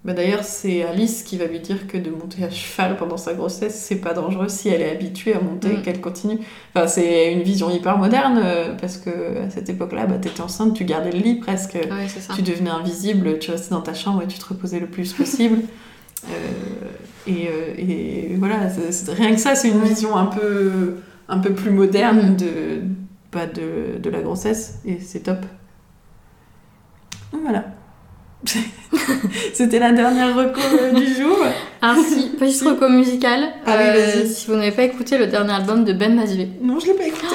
Bah D'ailleurs, c'est Alice qui va lui dire que de monter à cheval pendant sa grossesse, c'est pas dangereux si elle est habituée à monter et Mm. qu'elle continue. Enfin, c'est une vision hyper moderne euh, parce que à cette époque-là, bah, t'étais enceinte, tu gardais le lit presque. Ouais. Tu devenais invisible, tu restais dans ta chambre et tu te reposais le plus possible. Euh, et, euh, et voilà, c'est- rien que ça, c'est une vision un peu, un peu plus moderne Mm. de, pas de, de la grossesse et c'est top. Voilà. C'était la dernière reco euh, du jour. Ah si, petite reco musicale. Ah oui, vas-y. si vous n'avez pas écouté le dernier album de Ben Masvé. Non, je l'ai pas écouté.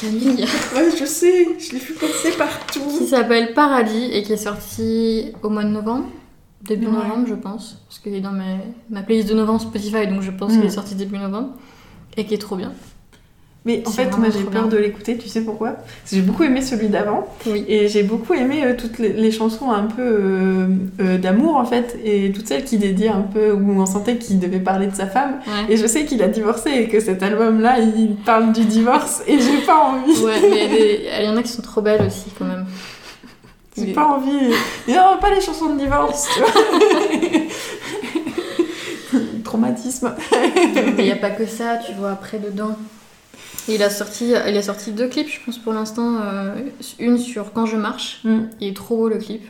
Camille. Ouais, je sais, je l'ai vu passer qui partout. s'appelle Paradis et qui est sorti au mois de novembre. Début Ouais. novembre, je pense. Parce qu'il est dans ma, ma playlist de novembre Spotify, donc je pense Mm. qu'il est sorti début novembre. Et qui est trop bien. Mais en fait, moi j'ai peur de l'écouter, tu sais pourquoi? Parce que j'ai beaucoup aimé celui d'avant. Oui. Et j'ai beaucoup aimé euh, toutes les, les chansons un peu euh, euh, d'amour en fait, et toutes celles qui dédiaient un peu, où on sentait qu'il devait parler de sa femme. Ouais. Et je sais qu'il a divorcé et que cet album-là, il parle du divorce, et j'ai pas envie. Ouais, mais il y en a qui sont trop belles aussi, quand même. J'ai Mais- pas envie. Non, pas les chansons de divorce, tu vois. Traumatisme. Mais il n'y a pas que ça, tu vois, après dedans. Il a sorti, il a sorti deux clips, je pense, pour l'instant. euh, une sur Quand je marche. Mm. Il est trop beau le clip.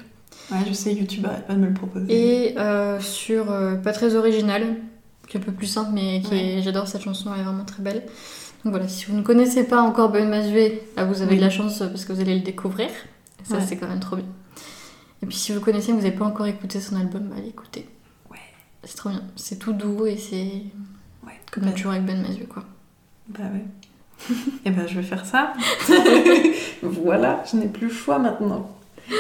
Ouais, je sais, YouTube arrête pas de me le proposer. Et euh, sur euh, Pas très original, qui est un peu plus simple, mais qui Ouais. est- j'adore cette chanson, elle est vraiment très belle. Donc voilà, si vous ne connaissez pas encore Ben Masvé, là vous avez Oui. de la chance parce que vous allez le découvrir. Ça, Ouais. c'est quand même trop bien. Et puis si vous connaissez, vous n'avez pas encore écouté son album, bah, allez écouter. Ouais. C'est trop bien. C'est tout doux et c'est Ouais, comme bah, toujours avec Ben Masvé, quoi. Bah ouais. Et ben je vais faire ça. voilà, je n'ai plus le choix maintenant.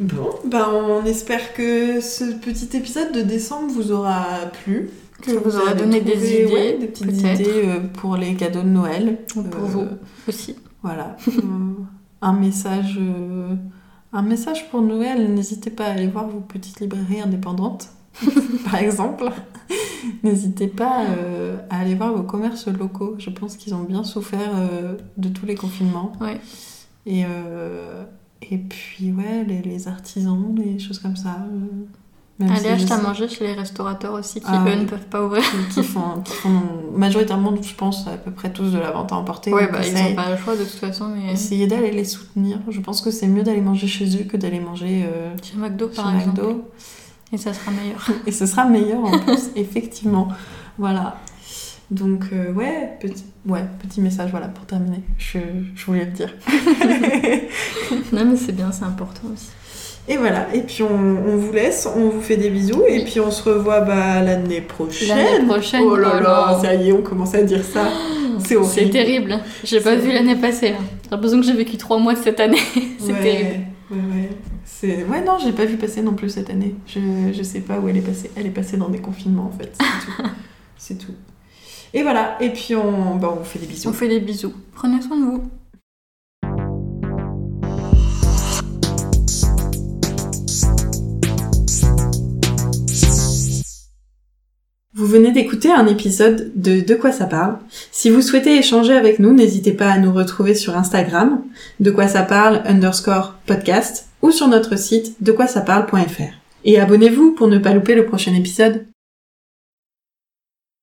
Bon, ben on espère que ce petit épisode de décembre vous aura plu. Que Ça vous aura donné des idées, ouais, des petites idées euh, pour les cadeaux de Noël. Ou pour Euh, vous aussi. Voilà. Euh, un message. un message pour Noël, n'hésitez pas à aller voir vos petites librairies indépendantes, par exemple. N'hésitez pas euh, à aller voir vos commerces locaux. Je pense qu'ils ont bien souffert euh, de tous les confinements. Ouais. Et, euh, et puis, ouais, les, les artisans, les choses comme ça. Allez si acheter à manger chez les restaurateurs aussi qui, Ah eux, ne peuvent pas ouvrir. qui, font, qui font majoritairement, je pense, à peu près tous de la vente à emporter. Ouais, bah, ils n'ont pas le choix de toute façon, mais Essayez d'aller les soutenir. Je pense que c'est mieux d'aller manger chez eux que d'aller manger euh, chez McDo chez par exemple. Et ça sera meilleur. Et ce sera meilleur en plus, effectivement. Voilà. Donc, euh, ouais, petit, ouais, petit message voilà, pour terminer. Je, je voulais le dire. non, mais c'est bien, c'est important aussi. Et voilà, et puis on, on vous laisse, on vous fait des bisous, et puis on se revoit bah, l'année prochaine. L'année prochaine, Oh là là, ça y est, on commence à dire ça. C'est horrible. C'est terrible. J'ai pas vu l'année passée. J'ai l'impression que j'ai vécu trois mois de cette année. c'est Ouais, terrible. Ouais, ouais. C'est... Ouais, non, j'ai pas vu passer non plus cette année. Je, je sais pas où elle est passée. Elle est passée dans des confinements en fait. C'est tout. C'est tout. Et voilà, et puis on, bah, on vous fait des bisous. On fait des bisous. Prenez soin de vous. Vous venez d'écouter un épisode de De quoi ça parle. Si vous souhaitez échanger avec nous, n'hésitez pas à nous retrouver sur Instagram, de quoi ça parle underscore podcast, ou sur notre site de quoi ça parle.fr. Et abonnez-vous pour ne pas louper le prochain épisode.